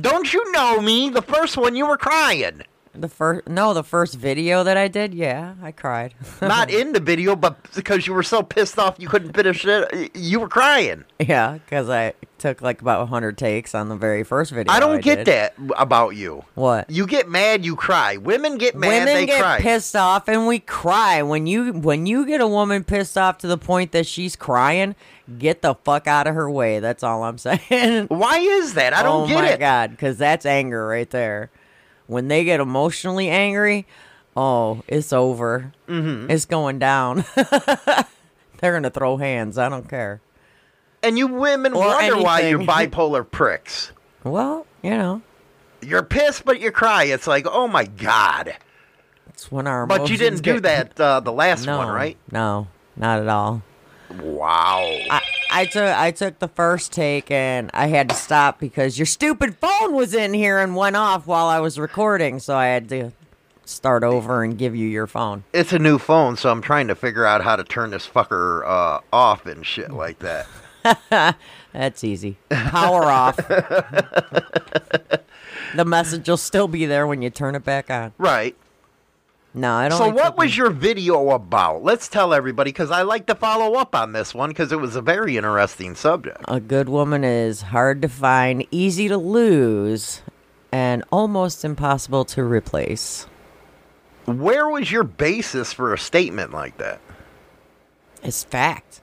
Don't you know me? The first one you were crying. The first, no, the first video that I did, yeah, I cried. (laughs) Not in the video, but because you were so pissed off you couldn't finish it, you were crying. yeah, because I took like about 100 takes on the very first video. I don't get did. that about you. What? You get mad, you cry. Women get mad, Women they get cry. pissed off and we cry. When you when you get a woman pissed off to the point that she's crying, get the fuck out of her way. That's all I'm (laughs) saying. Why is that? I oh don't oh get my it. god, because that's anger right there. When they get emotionally angry, oh, it's over. Mm-hmm. It's going down. (laughs) They're gonna throw hands. I don't care. And you women Or wonder why you're (laughs) bipolar pricks. Well, you know, You're pissed, but you cry. It's like, oh my god. it's when our But you didn't do that uh, the last (laughs) No, one, right? No, not at all. Wow. I, I took I took the first take and I had to stop because your stupid phone was in here and went off while I was recording, so I had to start over and give you your phone. it's a new phone, so I'm trying to figure out how to turn this fucker uh, off and shit like that. (laughs) That's easy. Power off. (laughs) the message will still be there when you turn it back on. Right. No, I don't. So, like what was your video about? Let's tell everybody because I like to follow up on this one because it was a very interesting subject. A good woman is hard to find, easy to lose, and almost impossible to replace. Where was your basis for a statement like that? It's fact.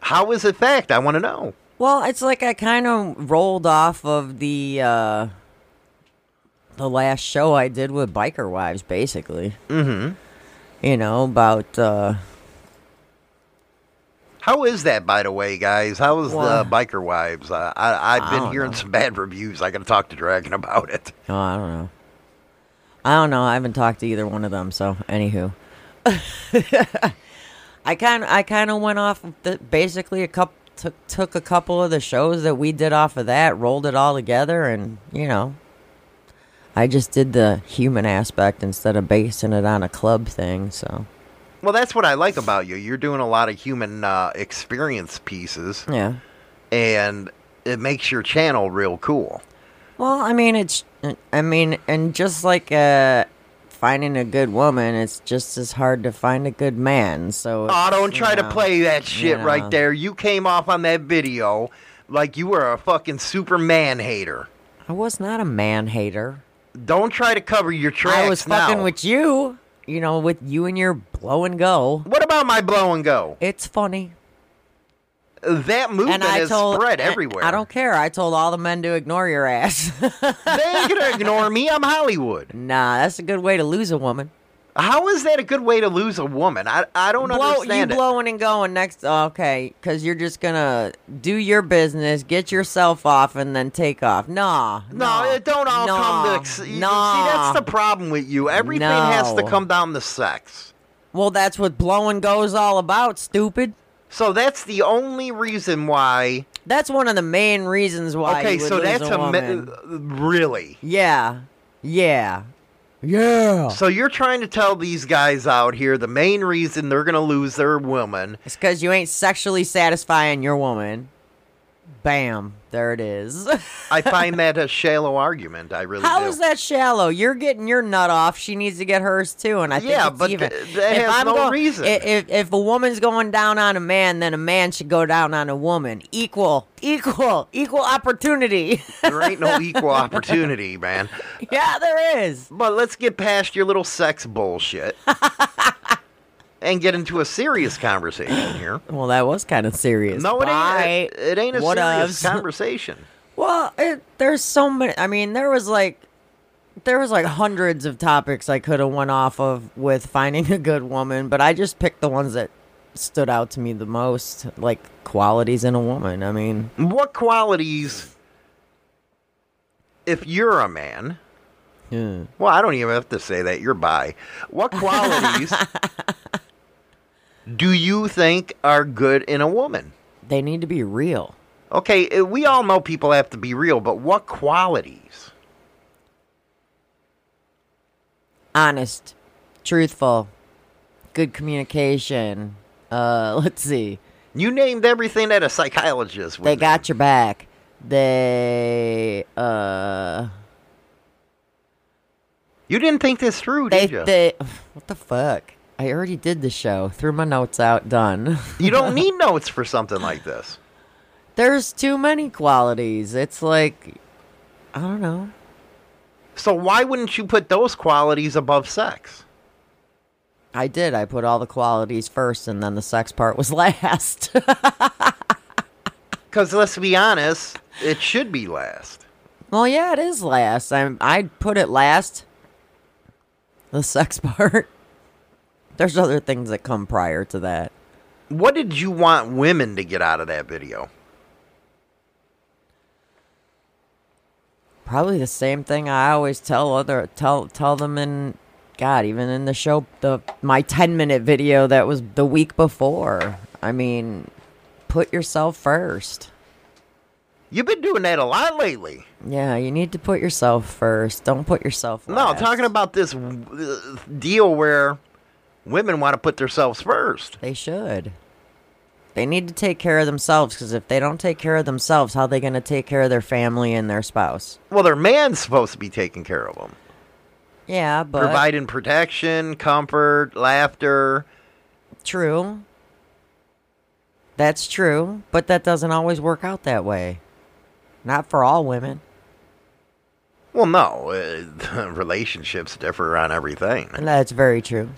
How is it fact? I want to know. Well, it's like I kind of rolled off of the uh the last show I did with Biker Wives, basically. Mm-hmm. You know about uh How is that, by the way, guys? How is Well- the biker wives? Uh, I, I've been hearing know. some bad reviews. I got to talk to Dragon (laughs) about it. oh, I don't know. I don't know. I haven't talked to either one of them. So, anywho, (laughs) I kind I kind of went off the, basically a couple took took a couple of the shows that we did off of that, rolled it all together, and you know, I just did the human aspect instead of basing it on a club thing. So. Well, that's what I like about you. You're doing a lot of human uh, experience pieces, Yeah. and it makes your channel real cool. Well, I mean, it's, I mean, and just like uh, finding a good woman, it's just as hard to find a good man. So, Oh, don't try to play that shit you right there. You came off on that video like you were a fucking Superman hater. I was not a man hater. Don't try to cover your tracks I was fucking now. with you. You know, with you and your blow and go. What about my blow and go? It's funny. That movement has told spread everywhere. I don't care. I told all the men to ignore your ass. They ain't gonna (laughs) ignore me. I'm Hollywood. nah, that's a good way to lose a woman. How is that a good way to lose a woman? I I don't Blow, you understand it. You blowing and going next. Okay, because you're just gonna do your business, get yourself off, and then take off. Nah, No, nah, it don't all come to. nah, See, that's the problem with you. Everything has to come down to sex. Well, that's what blowing goes all about, stupid. So that's the only reason why. That's one of the main reasons why. okay, you so that's a a woman. really. yeah, yeah, yeah. So you're trying to tell these guys out here the main reason they're gonna lose their woman. It's because you ain't sexually satisfying your woman. Bam, there it is. I find (laughs) that a shallow argument. I really How do. is that shallow? You're getting your nut off. She needs to get hers too, and I think Yeah, it's but even. th- that If has I'm no go- reason. If if a woman's going down on a man, then a man should go down on a woman. Equal, equal, equal opportunity. (laughs) there ain't no equal opportunity, man. (laughs) yeah, there is. But let's get past your little sex bullshit and get into a serious conversation here. (laughs) Well, that was kind of serious. No, it Bye. ain't. It, it ain't a What serious ofs? (laughs) conversation. Well, it, there's so many. I mean, there was like, there was like hundreds of topics I could have went off of with finding a good woman, but I just picked the ones that stood out to me the most, like qualities in a woman. I mean, What qualities, if you're a man, yeah. well, I don't even have to say that, you're bi. What qualities (laughs) do you think are good in a woman? they need to be real. Okay, eh, we all know people have to be real, but what qualities? Honest, truthful, good communication. Uh, (laughs) let's see. You named everything that a psychologist would They got your back. They uh You didn't think this through, They, did you? they, (sighs) what the fuck? I already did the show. Threw my notes out. Done. (laughs) you don't need notes for something like this. There's too many qualities. It's like, I don't know. So why wouldn't you put those qualities above sex? I did. I put all the qualities first, and then the sex part was (laughs) last. (laughs) Because let's be honest, it should be last. well, yeah, it is last. I'm. I'd put it last. The sex part. There's other things that come prior to that. What did you want women to get out of that video? Probably the same thing I always tell other tell tell them in God, even in the show the my 10 minute video that was the week before. I mean, put yourself first. You've been doing that a lot lately. Yeah, you need to put yourself first. Don't put yourself No, talking about this uh, deal where women want to put themselves first. They should. They need to take care of themselves because if they don't take care of themselves, how are they going to take care of their family and their spouse? Well, their man's supposed to be taking care of them, Yeah, but providing protection, comfort, laughter. True. That's true, but that doesn't always work out that way. Not for all women. Well, no, uh, (laughs) relationships differ on everything. And that's very true.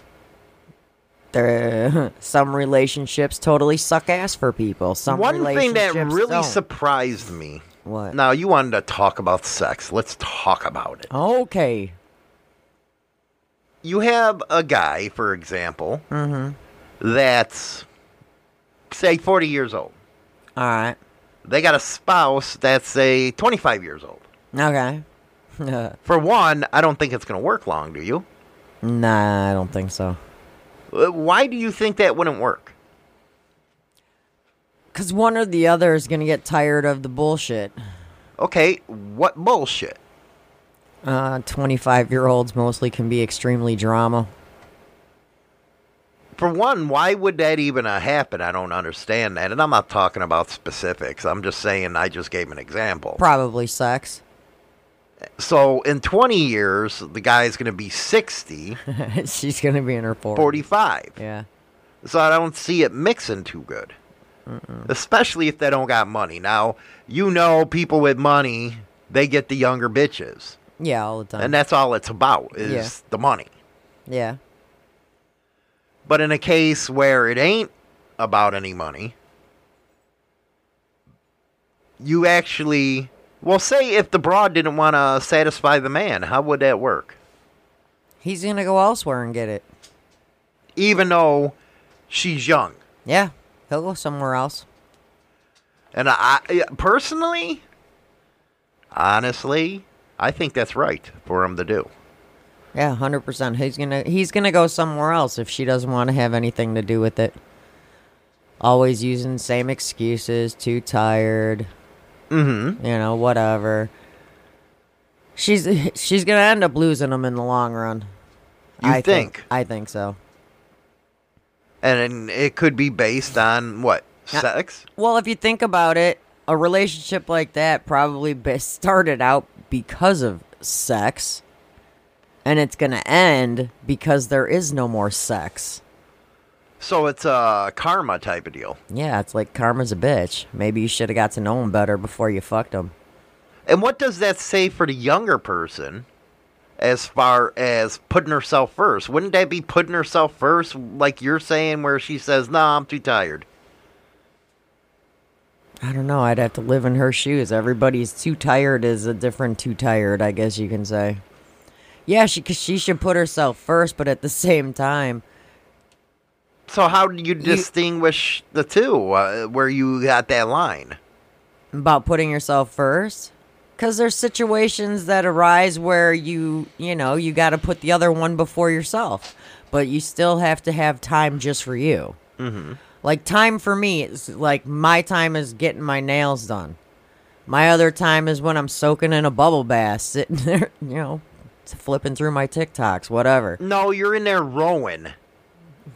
There, (laughs) some relationships totally suck ass for people. Some One thing that really don't. surprised me. What? Now, you wanted to talk about sex. Let's talk about it. Okay. You have a guy, for example, mm-hmm. that's, say, 40 years old. All right. They got a spouse that's, say, 25 years old. Okay. For one, I don't think it's going to work long, do you? nah, I don't think so. Why do you think that wouldn't work? Because one or the other is going to get tired of the bullshit. Okay, what bullshit? Uh, 25 year olds mostly can be extremely drama. For one, why would that even uh, happen? I don't understand that. And I'm not talking about specifics. I'm just saying I just gave an example. Probably sex. So in 20 years, the guy's going to be 60, (laughs) She's going to be in her 40s. 45. Yeah. So I don't see it mixing too good. Especially if they don't got money. Now, you know people with money, they get the younger bitches. Yeah, all the time. And that's all it's about is Yeah. the money. yeah. But in a case where it ain't about any money, you actually, well, say if the broad didn't want to satisfy the man, how would that work? He's going to go elsewhere and get it. Even though she's young. Yeah. He'll go somewhere else. And I, I personally, honestly, I think that's right for him to do. Yeah, 100%. He's going to he's going to go somewhere else if she doesn't want to have anything to do with it. Always using the same excuses, too tired, Mm-hmm. you know, whatever. She's (laughs) she's going to end up losing him in the long run. You I think? I think so. And it could be based on what? Sex? Well, if you think about it, a relationship like that probably started out because of sex, and it's going to end because there is no more sex. So it's a karma type of deal. Yeah, it's like karma's a bitch. Maybe you should have got to know him better before you fucked him. And what does that say for the younger person as far as putting herself first? Wouldn't that be putting herself first, like you're saying, where she says, "Nah, I'm too tired." I don't know. I'd have to live in her shoes. Everybody's too tired is a different too tired, I guess you can say. Yeah, she cause she should put herself first, but at the (laughs) same time, So how do you distinguish the two? Uh, where you got that line? about putting yourself first because there's situations that arise where you you know you got to put the other one before yourself but you still have to have time just for you mm-hmm. like time for me is like my time is getting my nails done my other time is when i'm soaking in a bubble bath sitting (laughs) there you know flipping through my tiktoks whatever No, you're in there rowing,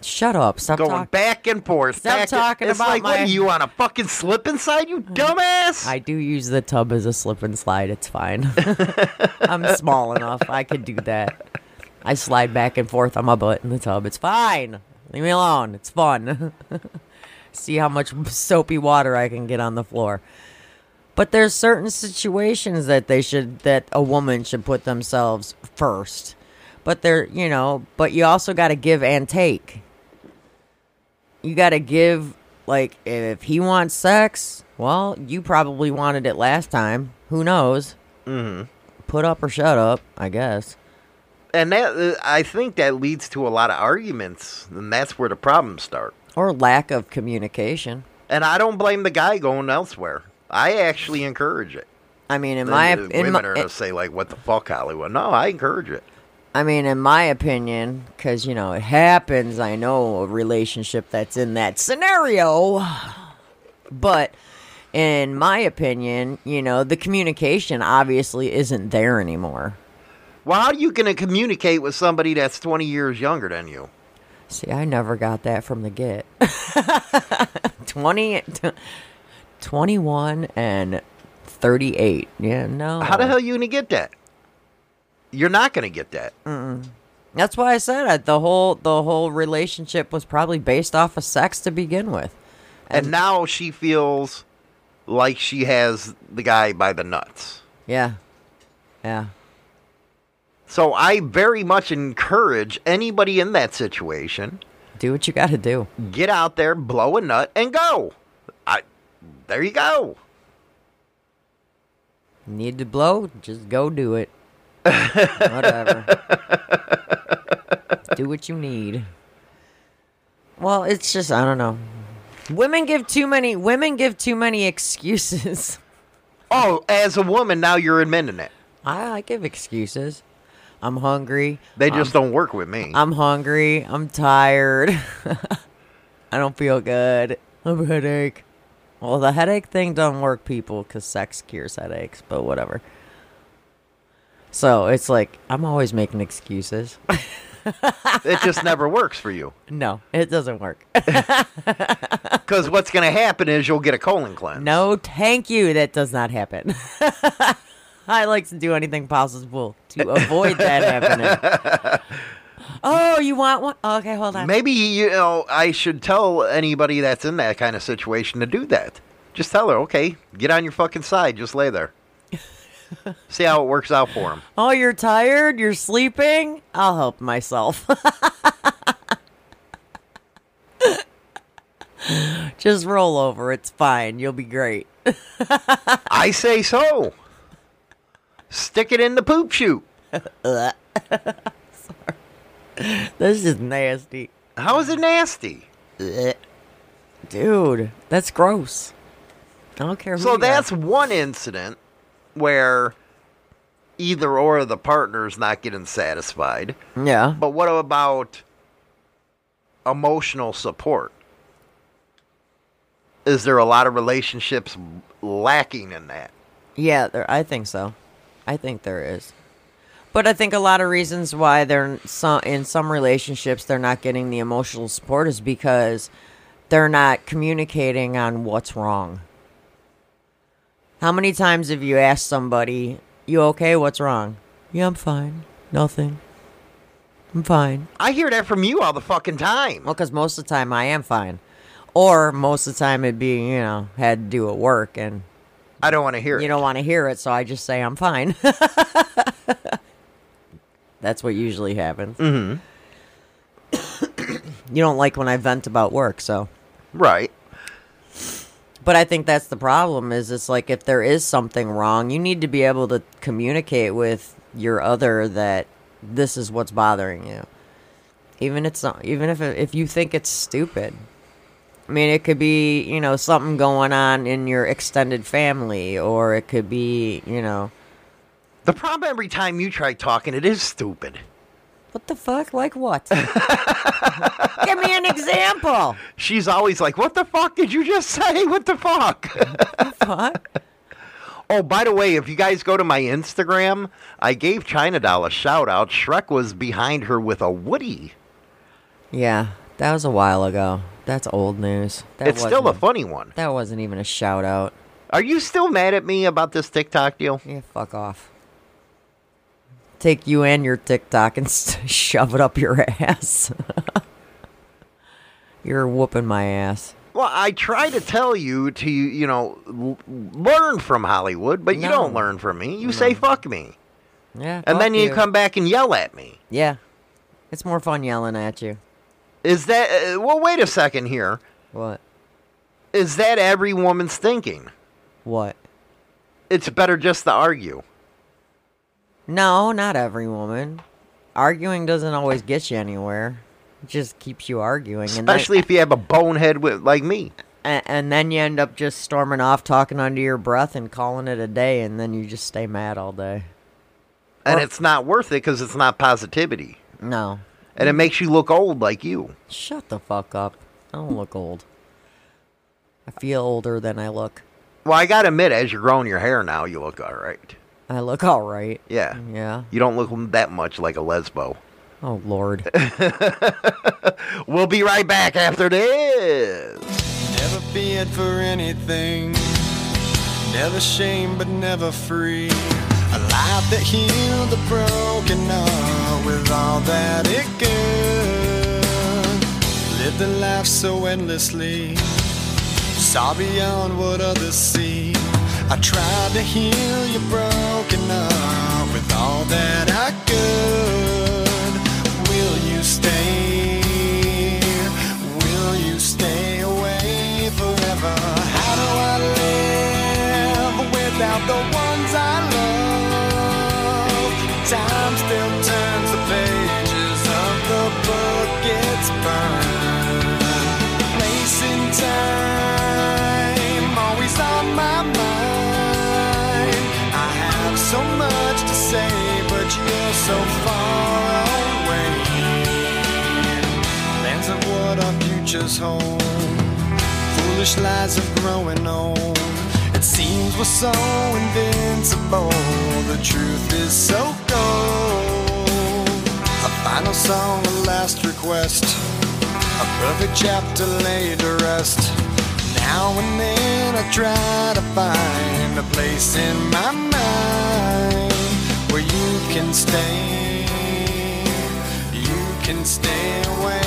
shut up stop going talking back and forth. Stop back and- talking it's about like, what are you on a fucking slip and slide, you mm. dumbass? I do use the tub as a slip and slide. It's fine. (laughs) I'm small enough. I could do that. I slide back and forth on my butt in the tub. It's fine. Leave me alone. It's fun. (laughs) See how much soapy water I can get on the floor. But there's certain situations that they should that a woman should put themselves first. But they're, you know, but you also got to give and take. You got to give like if he wants sex, well, you probably wanted it last time. Who knows? Mhm. Put up or shut up, I guess. And that I think that leads to a lot of arguments, and that's where the problems start. Or lack of communication. And I don't blame the guy going elsewhere. I actually encourage it. I mean, in my in women my, are gonna say like, "What the fuck, Hollywood?" No, I encourage it. I mean, in my opinion, because you know it happens. I know a relationship that's in that scenario, but in my opinion, you know, the communication obviously isn't there anymore. Well, how are you going to communicate with somebody that's 20 years younger than you? See, I never got that from the get. (laughs) 20, 21 and 38. Yeah, no. How the hell are you going to get that? You're not going to get that. That's why I said it. The whole the whole relationship was probably based off of sex to begin with. And now she feels like she has the guy by the nuts. Yeah. Yeah. So I very much encourage anybody in that situation Do what you got to do. get out there, blow a nut, and go. I, there you go. Need to blow? Just go do it. Whatever. (laughs) do what you need. Well, it's just I don't know. Women give too many women give too many excuses. (laughs) Oh, as a woman, now you're admitting it. I, I give excuses. I'm hungry. They just don't work with me. I'm hungry. I'm tired. (laughs) I don't feel good. I have a headache. Well, the headache thing doesn't work, people, because sex cures headaches, but whatever. So it's like, I'm always making excuses. (laughs) it just never works for you. no, it doesn't work. (laughs) Because what's going to happen is you'll get a colon cleanse. no, thank you. That does not happen. (laughs) I like to do anything possible to avoid that happening. oh, you want one? Okay, hold on. Maybe, you know, I should tell anybody that's in that kind of situation to do that. Just tell her, okay, get on your fucking side. Just lay there. (laughs) See how it works out for him. Oh, you're tired? You're sleeping? I'll help myself. (laughs) Just roll over. It's fine. You'll be great. (laughs) I say so. Stick it in the poop chute. This is nasty. How is it nasty? Dude, that's gross. I don't care So that's one incident where either or of the partner's not getting satisfied. Yeah. But what about emotional support? Is there a lot of relationships lacking in that? Yeah, there, I think so. I think there is. But I think a lot of reasons why they're some, in some relationships they're not getting the emotional support is because they're not communicating on what's wrong. How many times have you asked somebody, "You okay? What's wrong?" "Yeah, I'm fine. Nothing. I'm fine." I hear that from you all the fucking time. Well, because most of the time I am fine, or most of the time it'd be you know had to do at work and I don't want to hear you it. You don't want to hear it, so I just say I'm fine. (laughs) That's what usually happens. Mhm. you don't like when I vent about work, so. Right. But I think that's the problem. Is it's like if there is something wrong, you need to be able to communicate with your other that this is what's bothering you. Even it's not, even if if you think it's stupid. I mean, it could be you know something going on in your extended family, or it could be you know The problem every time you try talking, it is stupid. What the fuck, like what? (laughs) Give me an example. She's always like, "What the fuck did you just say? What the fuck?" (laughs) Fuck. oh, by the way, if you guys go to my Instagram, I gave China Doll a shout out. Shrek was behind her with a Woody. Yeah, that was a while ago. That's old news. That it's still a funny one. That wasn't even a shout out. Are you still mad at me about this TikTok deal? Yeah, fuck off. Take you and your TikTok and (laughs) shove it up your ass. (laughs) You're whooping my ass. Well, I try to tell you to, you know, l- learn from Hollywood, but you don't learn from me. You say fuck me. Yeah. And then you come back and yell at me. Yeah. It's more fun yelling at you. Is that, uh, well, wait a second here. What? Is that every woman's thinking? What? It's better just to argue. No, not every woman. Arguing doesn't always get you anywhere. It just keeps you arguing. And then- Especially if you have a bonehead with, like me. and, and then you end up just storming off, talking under your breath, and calling it a day, and then you just stay mad all day. And Or- it's not worth it because it's not positivity. No. And it makes you look old like you. Shut the fuck up. I don't look old. I feel older than I look. Well, I gotta admit, as you're growing your hair now, you look all right. I look all right. Yeah. Yeah. You don't look that much like a lesbo. Oh Lord. (laughs) We'll be right back after this. Never feared for anything. Never shame, but never free. A life that healed the broken heart with all that it could. Lived a life so endlessly. Saw beyond what others see. I tried to heal your broken heart with all that I could. Futures hold. Foolish lies of growing old. It seems we're so invincible. The truth is so cold. A final song, a last request. A perfect chapter laid to rest. Now and then I try to find a place in my mind where you can stay. You can stay awake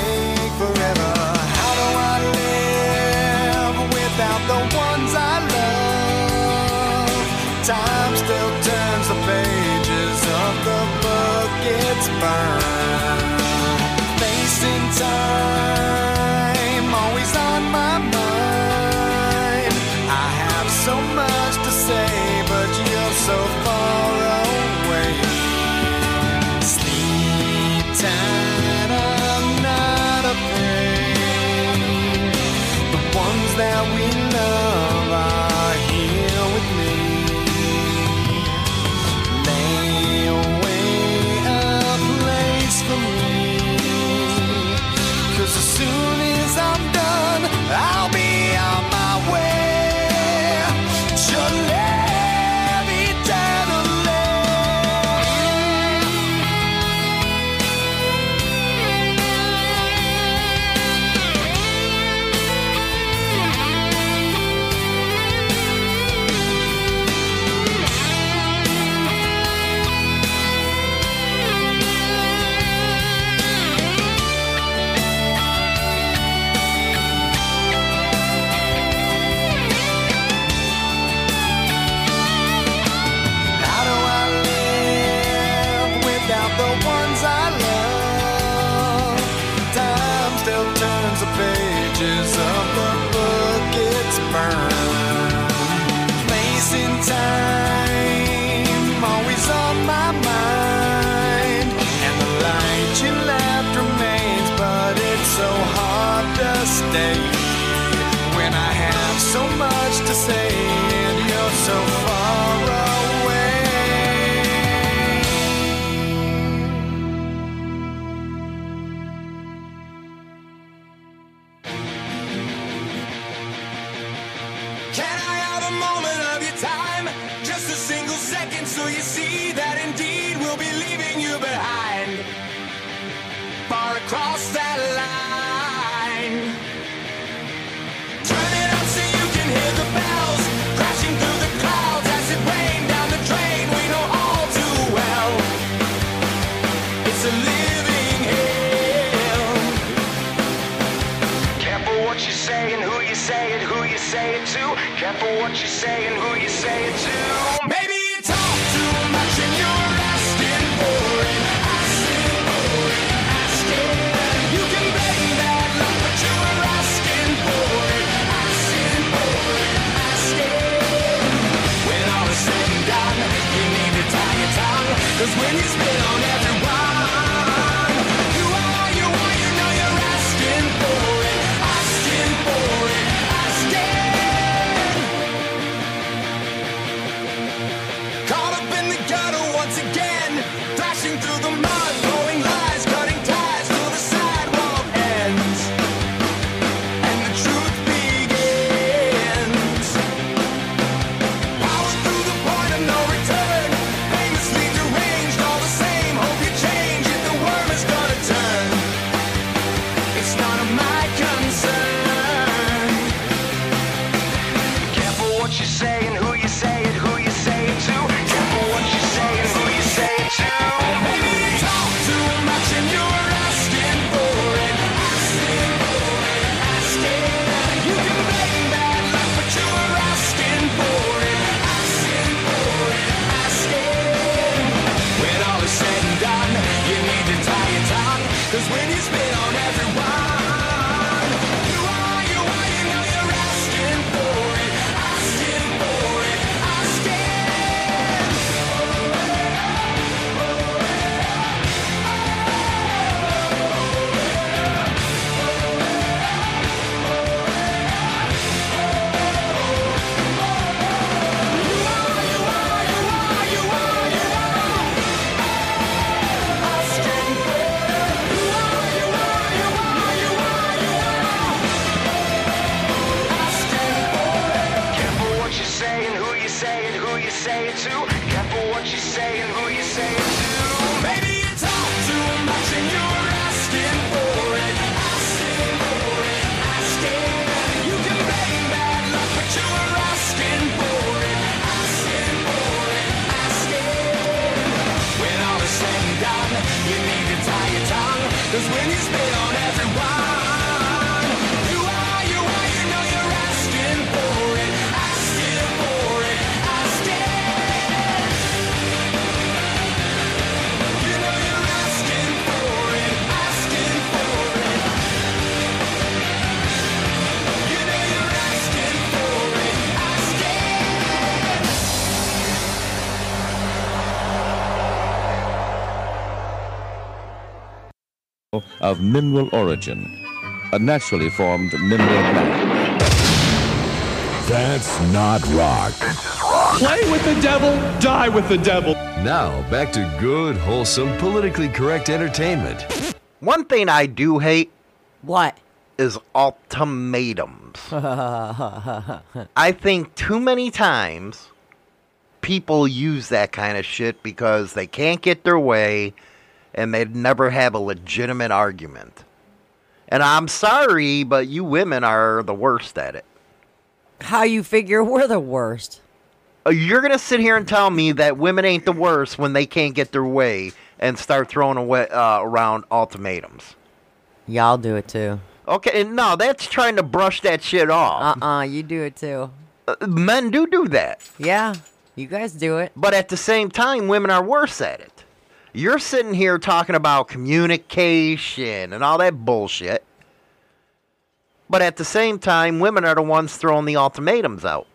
when you mineral origin, a naturally formed mineral matter. That's not rock. Play with the devil, die with the devil. Now, back to good, wholesome, politically correct entertainment. One thing I do hate What? is ultimatums. (laughs) I think too many times people use that kind of shit because they can't get their way and they'd never have a legitimate argument. And I'm sorry, but you women are the worst at it. How you figure we're the worst? Uh, You're going to sit here and tell me that women ain't the worst when they can't get their way and start throwing away, uh, around ultimatums. Y'all do it too. Okay, no, that's trying to brush that shit off. Uh uh you do it too. Uh, men do do that. Yeah, you guys do it. But at the same time, women are worse at it. You're sitting here talking about communication and all that bullshit. But at the same time, women are the ones throwing the ultimatums out.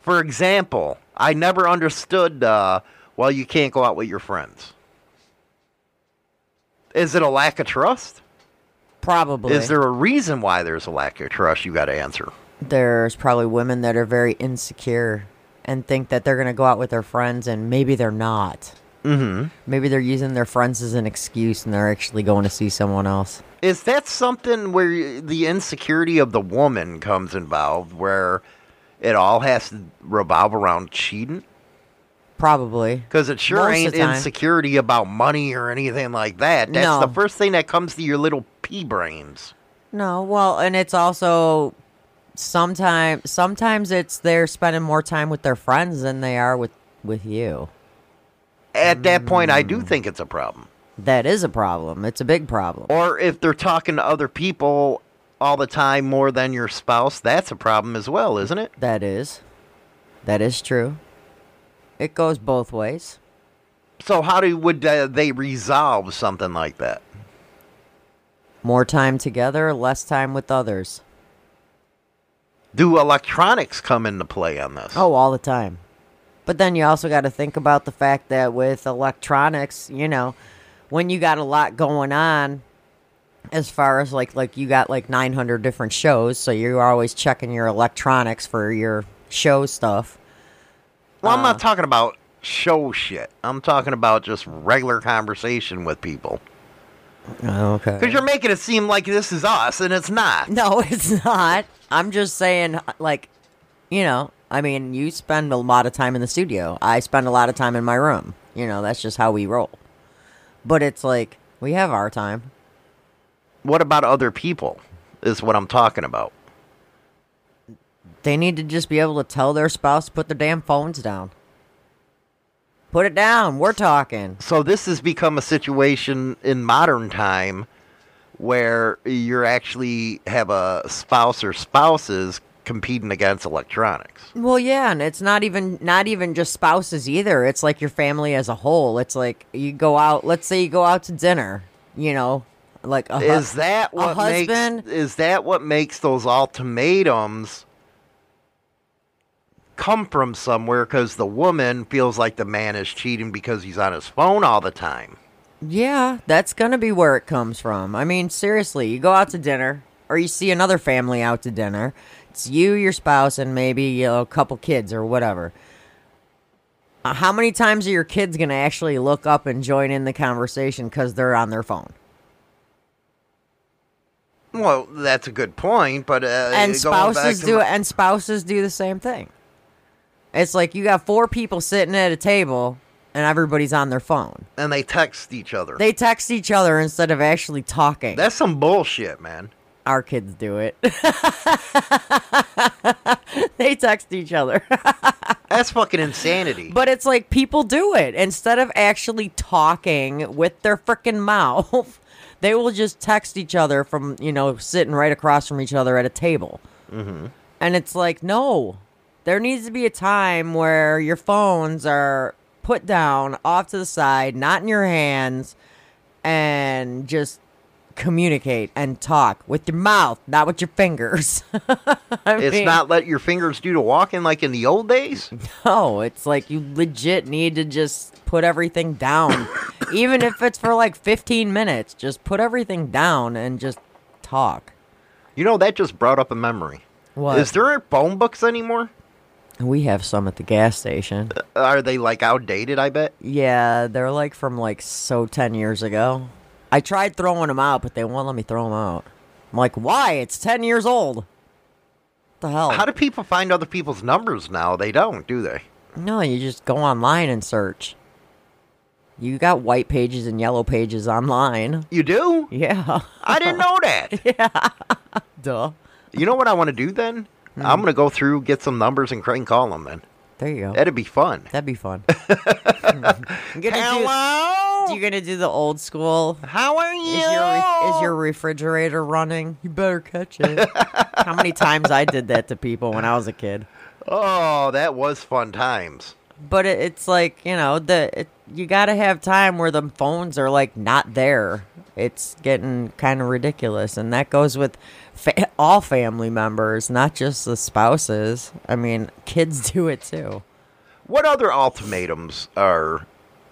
For example, I never understood, uh, well, you can't go out with your friends. Is it a lack of trust? Probably. Is there a reason why there's a lack of trust? You got to answer. There's probably women that are very insecure and think that they're gonna go out with their friends, and maybe they're not. Mm-hmm. Maybe they're using their friends as an excuse, and they're actually going to see someone else. Is that something where the insecurity of the woman comes involved, where it all has to revolve around cheating? Probably. Because it sure Most ain't insecurity about money or anything like that. That's No. the first thing that comes to your little pea brains. No, well, and it's also sometimes sometimes it's they're spending more time with their friends than they are with with you. At that point, I do think it's a problem. That is a problem. It's a big problem. Or if they're talking to other people all the time more than your spouse, that's a problem as well, isn't it? That is. That is true. It goes both ways. So how do would uh, they resolve something like that? More time together, less time with others. Do electronics come into play on this? Oh, all the time. But then you also got to think about the fact that with electronics, you know, when you got a lot going on, as far as like like you got like 900 different shows, so you're always checking your electronics for your show stuff. Well, I'm Uh, not talking about show shit. I'm talking about just regular conversation with people. Okay. Because you're making it seem like this is us, and it's not. No, (laughs) it's not. I'm just saying, like, you know, I mean, you spend a lot of time in the studio. I spend a lot of time in my room. You know, that's just how we roll. But it's like, we have our time. What about other people? Is what I'm talking about. They need to just be able to tell their spouse to put their damn phones down. Put it down. We're talking. So this has become a situation in modern time where you're actually have a spouse or spouses competing against electronics. Well, yeah, and it's not even not even just spouses either. It's like your family as a whole. It's like you go out. Let's say you go out to dinner. You know, like a hu- is that a what husband? makes is that what makes those ultimatums come from somewhere because the woman feels like the man is cheating because he's on his phone all the time Yeah, that's gonna be where it comes from. I mean, seriously, you go out to dinner, or you see another family out to dinner. It's you, your spouse, and maybe you know, a couple kids or whatever. Uh, how many times are your kids gonna actually look up and join in the conversation because they're on their phone? well that's a good point but uh, and spouses do my- and spouses do the same thing. It's like you got four people sitting at a table and everybody's on their phone. and they text each other They text each other instead of actually talking. that's some bullshit man Our kids do it. (laughs) they text each other. (laughs) that's fucking insanity but it's like people do it instead of actually talking with their freaking mouth. (laughs) They will just text each other from, you know, sitting right across from each other at a table. mm-hmm. And it's like, no, there needs to be a time where your phones are put down off to the side, not in your hands, and just communicate and talk with your mouth, not with your fingers. (laughs) It's mean, not let your fingers do the walking like in the old days No, it's like you legit need to just put everything down. (coughs) Even if it's for like 15 minutes, just put everything down and just talk. you know that just brought up a memory What? is there phone books anymore We have some at the gas station. Uh, are they like outdated i bet Yeah, they're like from like so 10 years ago. I tried throwing them out, but they won't let me throw them out. I'm like, why? It's 10 years old. What the hell? how do people find other people's numbers now they don't do they no, you just go online and search. You got white pages and yellow pages online. you do Yeah. i didn't know (laughs) that yeah. Duh. You know what I want to do then? Hmm. I'm going to go through, get some numbers, and crank call them then. There you go. That'd be fun. That'd be fun. (laughs) You gonna Hello? Do, you gonna do the old school? How are you? Is your is your refrigerator running? You better catch it. (laughs) How many times I did that to people when I was a kid? Oh, that was fun times. But it, it's like you know the it, you got to have time where the phones are like not there. It's getting kind of ridiculous, and that goes with fa- all family members, not just the spouses. I mean, kids (laughs) do it too. What other ultimatums are,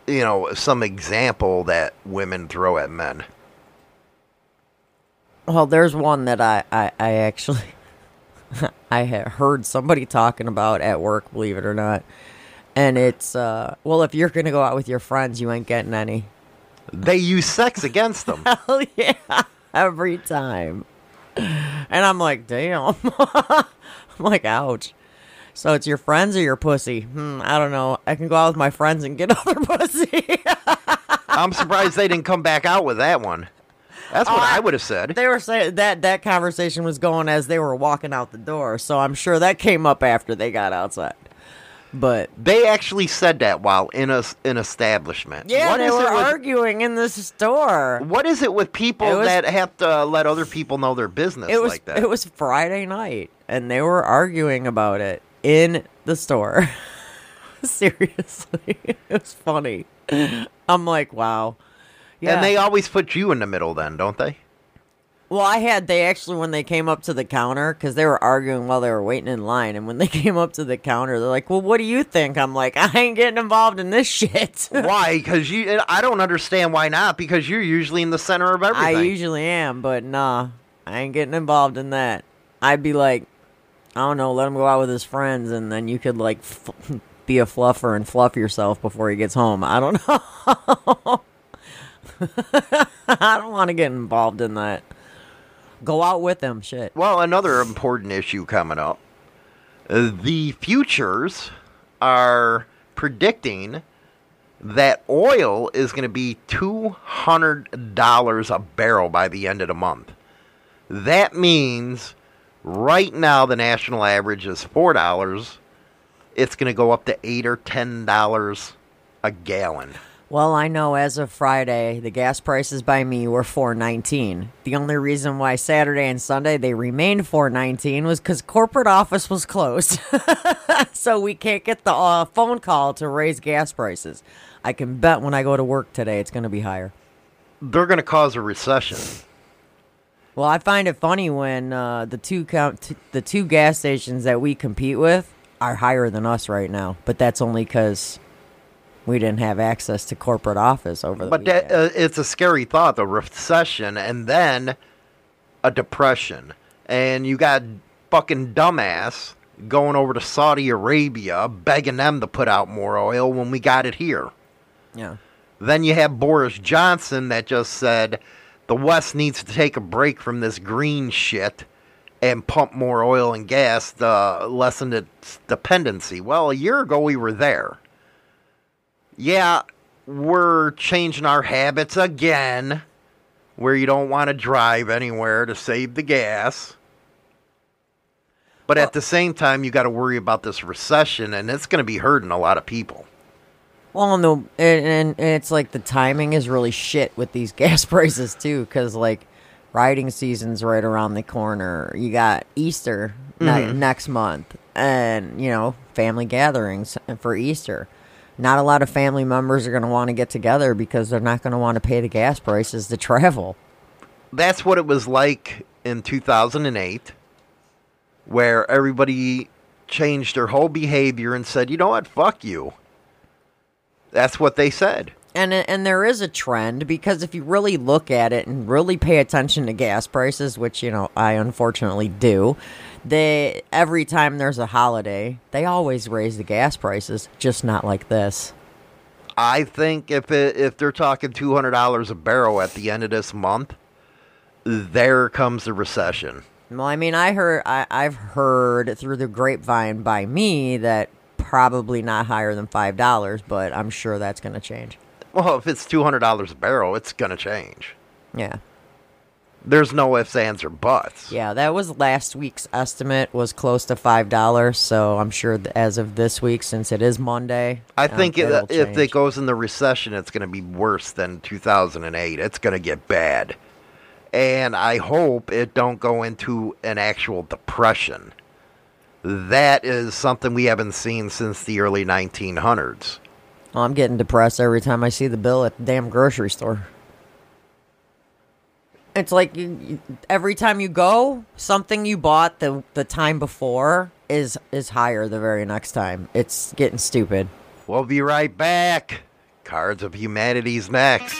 you know, some example that women throw at men? Well, there's one that I I, I actually (laughs) I heard somebody talking about at work, believe it or not. And it's uh well, if you're gonna go out with your friends, you ain't getting any. They use sex against them. (laughs) Hell yeah, every time. And I'm like, damn. (laughs) I'm like, ouch. So it's your friends or your pussy? Hmm, I don't know. I can go out with my friends and get (laughs) other pussy. I'm surprised they didn't come back out with that one. That's what I would have said. They were saying that that conversation was going as they were walking out the door, so I'm sure that came up after they got outside. But They actually said that while in a an establishment. yeah, What they were it with- arguing in the store. What is it with people It was- that have to let other people know their business It was like that? it was Friday night, and they were arguing about it in the store. (laughs) Seriously, (laughs) it was funny. I'm like, wow. Yeah. And they always put you in the middle then, don't they? Well, I had they actually when they came up to the counter because they were arguing while they were waiting in line, and when they (laughs) came up to the counter, they're like, "Well, what do you think?" I'm like, "I ain't getting involved in this shit." (laughs) why? Because you, I don't understand why not. Because you're usually in the center of everything. I usually am, but nah, I ain't getting involved in that. I'd be like, I don't know, let him go out with his friends, and then you could like f- (laughs) be a fluffer and fluff yourself before he gets home. I don't know. I don't want to get involved in that. Go out with them, shit. Well, another important issue coming up. Uh, the futures are predicting that oil is going to be $200 a barrel by the end of the month. That means right now the national average is $4. It's going to go up to 8 or $10 a gallon. Well, I know as of Friday, the gas prices by me were four nineteen. The only reason why Saturday and Sunday they remained four nineteen was because corporate office was closed, (laughs) so we can't get the uh, phone call to raise gas prices. I can bet when I go to work today, it's going to be higher. They're going to cause a recession. Well, I find it funny when uh, the two count t- the two gas stations that we compete with are higher than us right now, but that's only because we didn't have access to corporate office over the But that, uh, it's a scary thought, the recession, and then a depression. And you got fucking dumbass going over to Saudi Arabia begging them to put out more oil when we got it here. yeah. Then you have Boris Johnson that just said the West needs to take a break from this green shit and pump more oil and gas to lessen its dependency. Well, a year ago we were there. Yeah, we're changing our habits again where you don't want to drive anywhere to save the gas. But at the same time, you got to worry about this recession, and it's going to be hurting a lot of people. Well, no, and, and, and it's like the timing is really shit with these (laughs) gas prices too, because like riding season's right around the corner. You got Easter ne- Mhm. next month, and you know family gatherings for Easter. Not a lot of family members are going to want to get together because they're not going to want to pay the gas prices to travel. that's what it was like in 2008 where everybody changed their whole behavior and said, "You know what? Fuck you." That's what they said. And and there is a trend because if you really look at it and really pay attention to gas prices, which you know I unfortunately do, they every time there's a holiday, they always raise the gas prices, just not like this. I think if it, if they're talking $200 a barrel at the end of this month, there comes the recession. Well, I mean, I heard I, I've heard through the grapevine by me that probably not higher than five dollars, but I'm sure that's going to change. Well, if it's $200 a barrel, it's going to change. Yeah. There's no ifs, ands, or buts. Yeah, that was last week's estimate was close to five dollars. So I'm sure as of this week, since it is Monday, I um, think it, if change. it goes in the recession, it's going to be worse than 2008. It's going to get bad. And I hope it don't go into an actual depression. That is something we haven't seen since the early 1900s. Well, I'm getting depressed every time I see the bill at the damn grocery store. It's like you, every time you go, something you bought the the time before is is higher the very next time. It's getting stupid. We'll be right back. Cards of Humanity's next.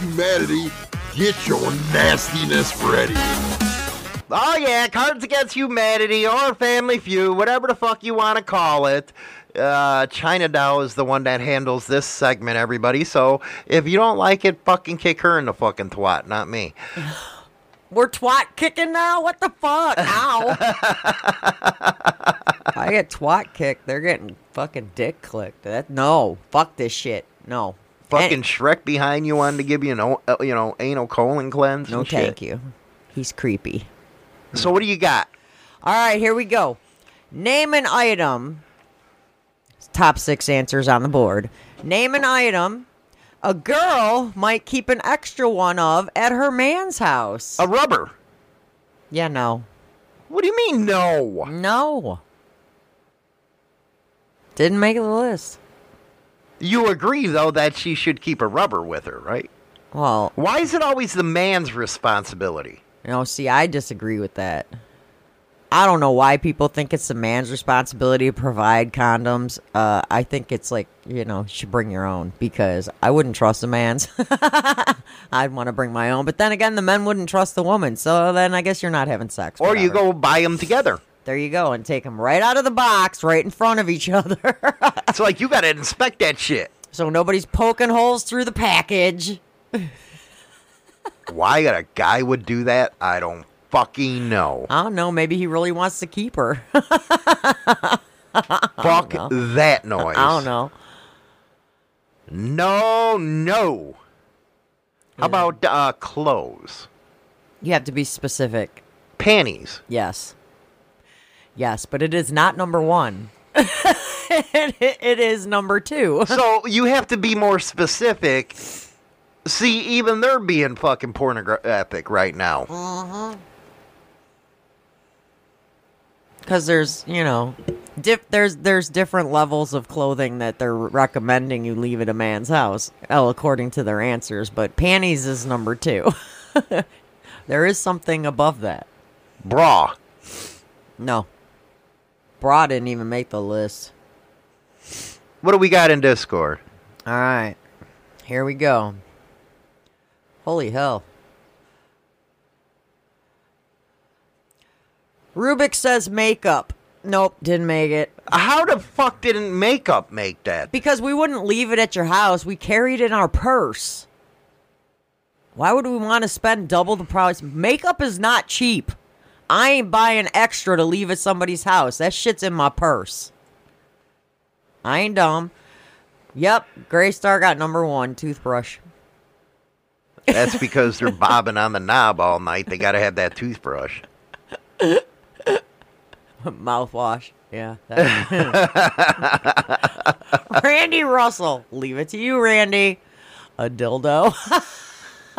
Humanity. Get your nastiness ready. Oh yeah, Cards Against Humanity or Family Feud, whatever the fuck you want to call it. Uh, China Dow is the one that handles this segment, everybody. So if you don't like it, fucking kick her in the fucking twat, not me. (sighs) We're twat kicking now? What the fuck? (laughs) Ow. I get twat kicked. They're getting fucking dick clicked. That No. Fuck this shit. No. Fucking Shrek behind you wanted to give you an, uh, you know, anal colon cleanse. No, and shit. thank you. He's creepy. So what do you got? All right, here we go. Name an item. Top six answers on the board. Name an item a girl might keep an extra one of at her man's house. A rubber. Yeah, no. What do you mean no? No. Didn't make the list. You agree though that she should keep a rubber with her, right? Well, Why is it always the man's responsibility? you know, see, I disagree with that. I don't know why people think it's the man's responsibility to provide condoms. Uh, I think it's like, you know, you should bring your own because I wouldn't trust a man's. (laughs) I'd want to bring my own. But then again, the men wouldn't trust the woman. So then I guess you're not having sex. Or you go buy them together. There you go. And take them right out of the box, right in front of each (laughs) other. It's like you got to inspect that shit. so nobody's poking holes through the package. Why a guy would do that, I don't fucking know. I don't know. Maybe he really wants to keep her. (laughs) Fuck that noise. I don't (laughs) know. No, no. How about uh, clothes? You have to be specific. Panties. Yes. Yes, but it is not number one. it, (laughs) it is number two. So you have to be more specific. See, even they're being fucking pornographic right now. Mm-hmm. Because there's, you know, dif- there's there's different levels of clothing that they're recommending you leave at a man's house, well, according to their answers. But panties is number two. (laughs) there is something above that. Bra. No, bra didn't even make the list. What do we got in Discord? All right, here we go. Holy hell. Rubik says makeup. Nope, didn't make it. How the fuck didn't makeup make that? Because we wouldn't leave it at your house. We carried it in our purse. Why would we want to spend double the price? Makeup is not cheap. I ain't buying extra to leave at somebody's house. That shit's in my purse. I ain't dumb. Yep, Gray Star got number one toothbrush. That's because they're (laughs) bobbing on the knob all night. They got to have that toothbrush. (laughs) Mouthwash. Yeah. (laughs) Randy Russell. Leave it to you, Randy. A dildo.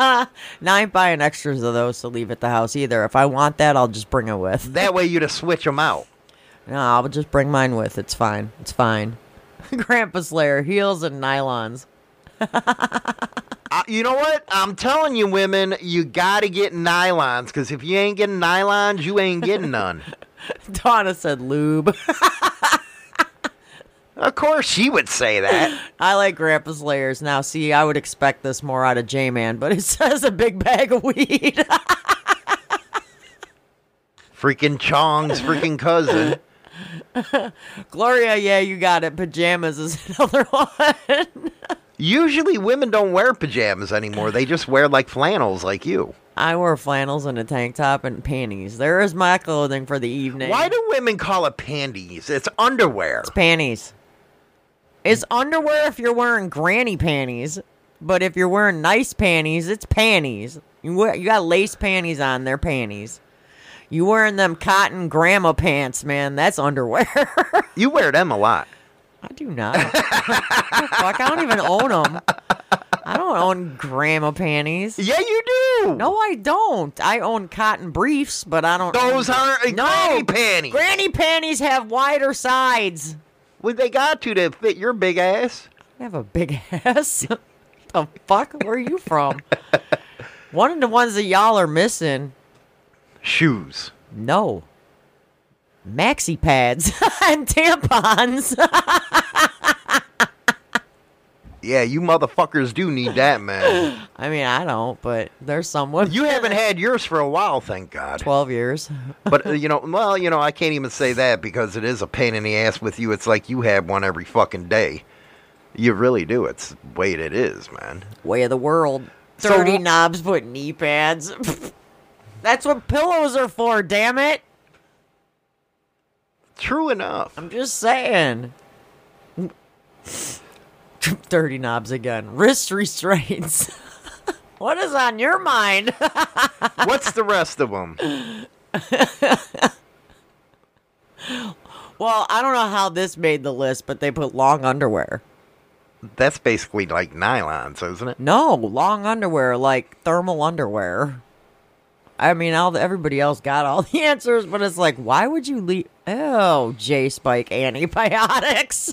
(laughs) now I ain't buying extras of those to leave at the house either. If I want that, I'll just bring it with. That way you to switch them out. No, I'll just bring mine with. It's fine. It's fine. (laughs) Grandpa Slayer, heels and nylons. (laughs) Uh, you know what? I'm telling you, women, you got to get nylons because if you ain't getting nylons, you ain't getting none. Donna said lube. Of course, she would say that. (laughs) I like Grandpa Slayer's. Now, see, I would expect this more out of J Man, but it (laughs) says a big bag of weed. (laughs) Freaking Chong's freaking cousin. Gloria, yeah, you got it. Pajamas is another one. Usually, women don't wear pajamas anymore. They just wear like flannels, like you. I wear flannels and a tank top and panties. There is my clothing for the evening. Why do women call it panties? It's underwear. It's panties. It's underwear if you're wearing granny panties, but if you're wearing nice panties, it's panties. You wear, you got lace panties on, they're panties. You wearing them cotton grandma pants, man? That's underwear. (laughs) You wear them a lot. I do not. Fuck, I don't even own them. I don't own grandma panties. Yeah, you do. No, I don't. I own cotton briefs, but I don't. Those own- aren't no granny panties. Granny panties have wider sides. Well, they got to to fit your big ass. I have a big (laughs) ass. the fuck? Where are you from? One of the ones that y'all are missing. Shoes. No. maxi pads (laughs) and tampons. (laughs) Yeah, you motherfuckers do need that, man. (laughs) I mean, I don't, but there's someone. You haven't had yours for a while, thank God. 12 years. But uh, (laughs) you know, well, you know, I can't even say that because it is a pain in the ass with you. It's like you have one every fucking day. You really do. It's the way it is, man. Way of the world. So Dirty wh- knobs put knee pads. (laughs) That's what pillows are for, damn it. True enough. I'm just saying. (laughs) Dirty knobs again. Wrist restraints. (laughs) what is on your mind? (laughs) What's the rest of them? well, I don't know how this made the list, but they put long underwear. That's basically like nylons, isn't it? No, long underwear, like thermal underwear. I mean, all the, everybody else got all the answers, but it's like, why would you leave? Oh, J Spike antibiotics.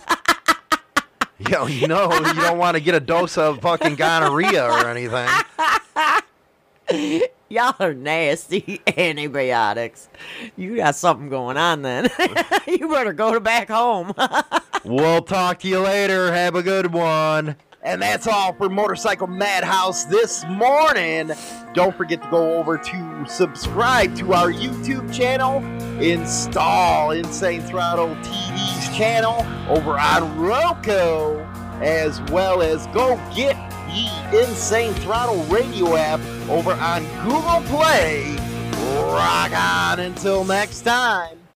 (laughs) Yo, you know, you don't want to get a dose of fucking gonorrhea or anything. (laughs) Y'all are nasty (laughs) antibiotics. You got something going on then. you better go to back home. We'll talk to you later. Have a good one. And that's all for Motorcycle Madhouse this morning. Don't forget to go over to subscribe to our YouTube channel, install Insane Throttle TV's channel over on Roku, as well as go get the Insane Throttle radio app over on Google Play. Rock on until next time.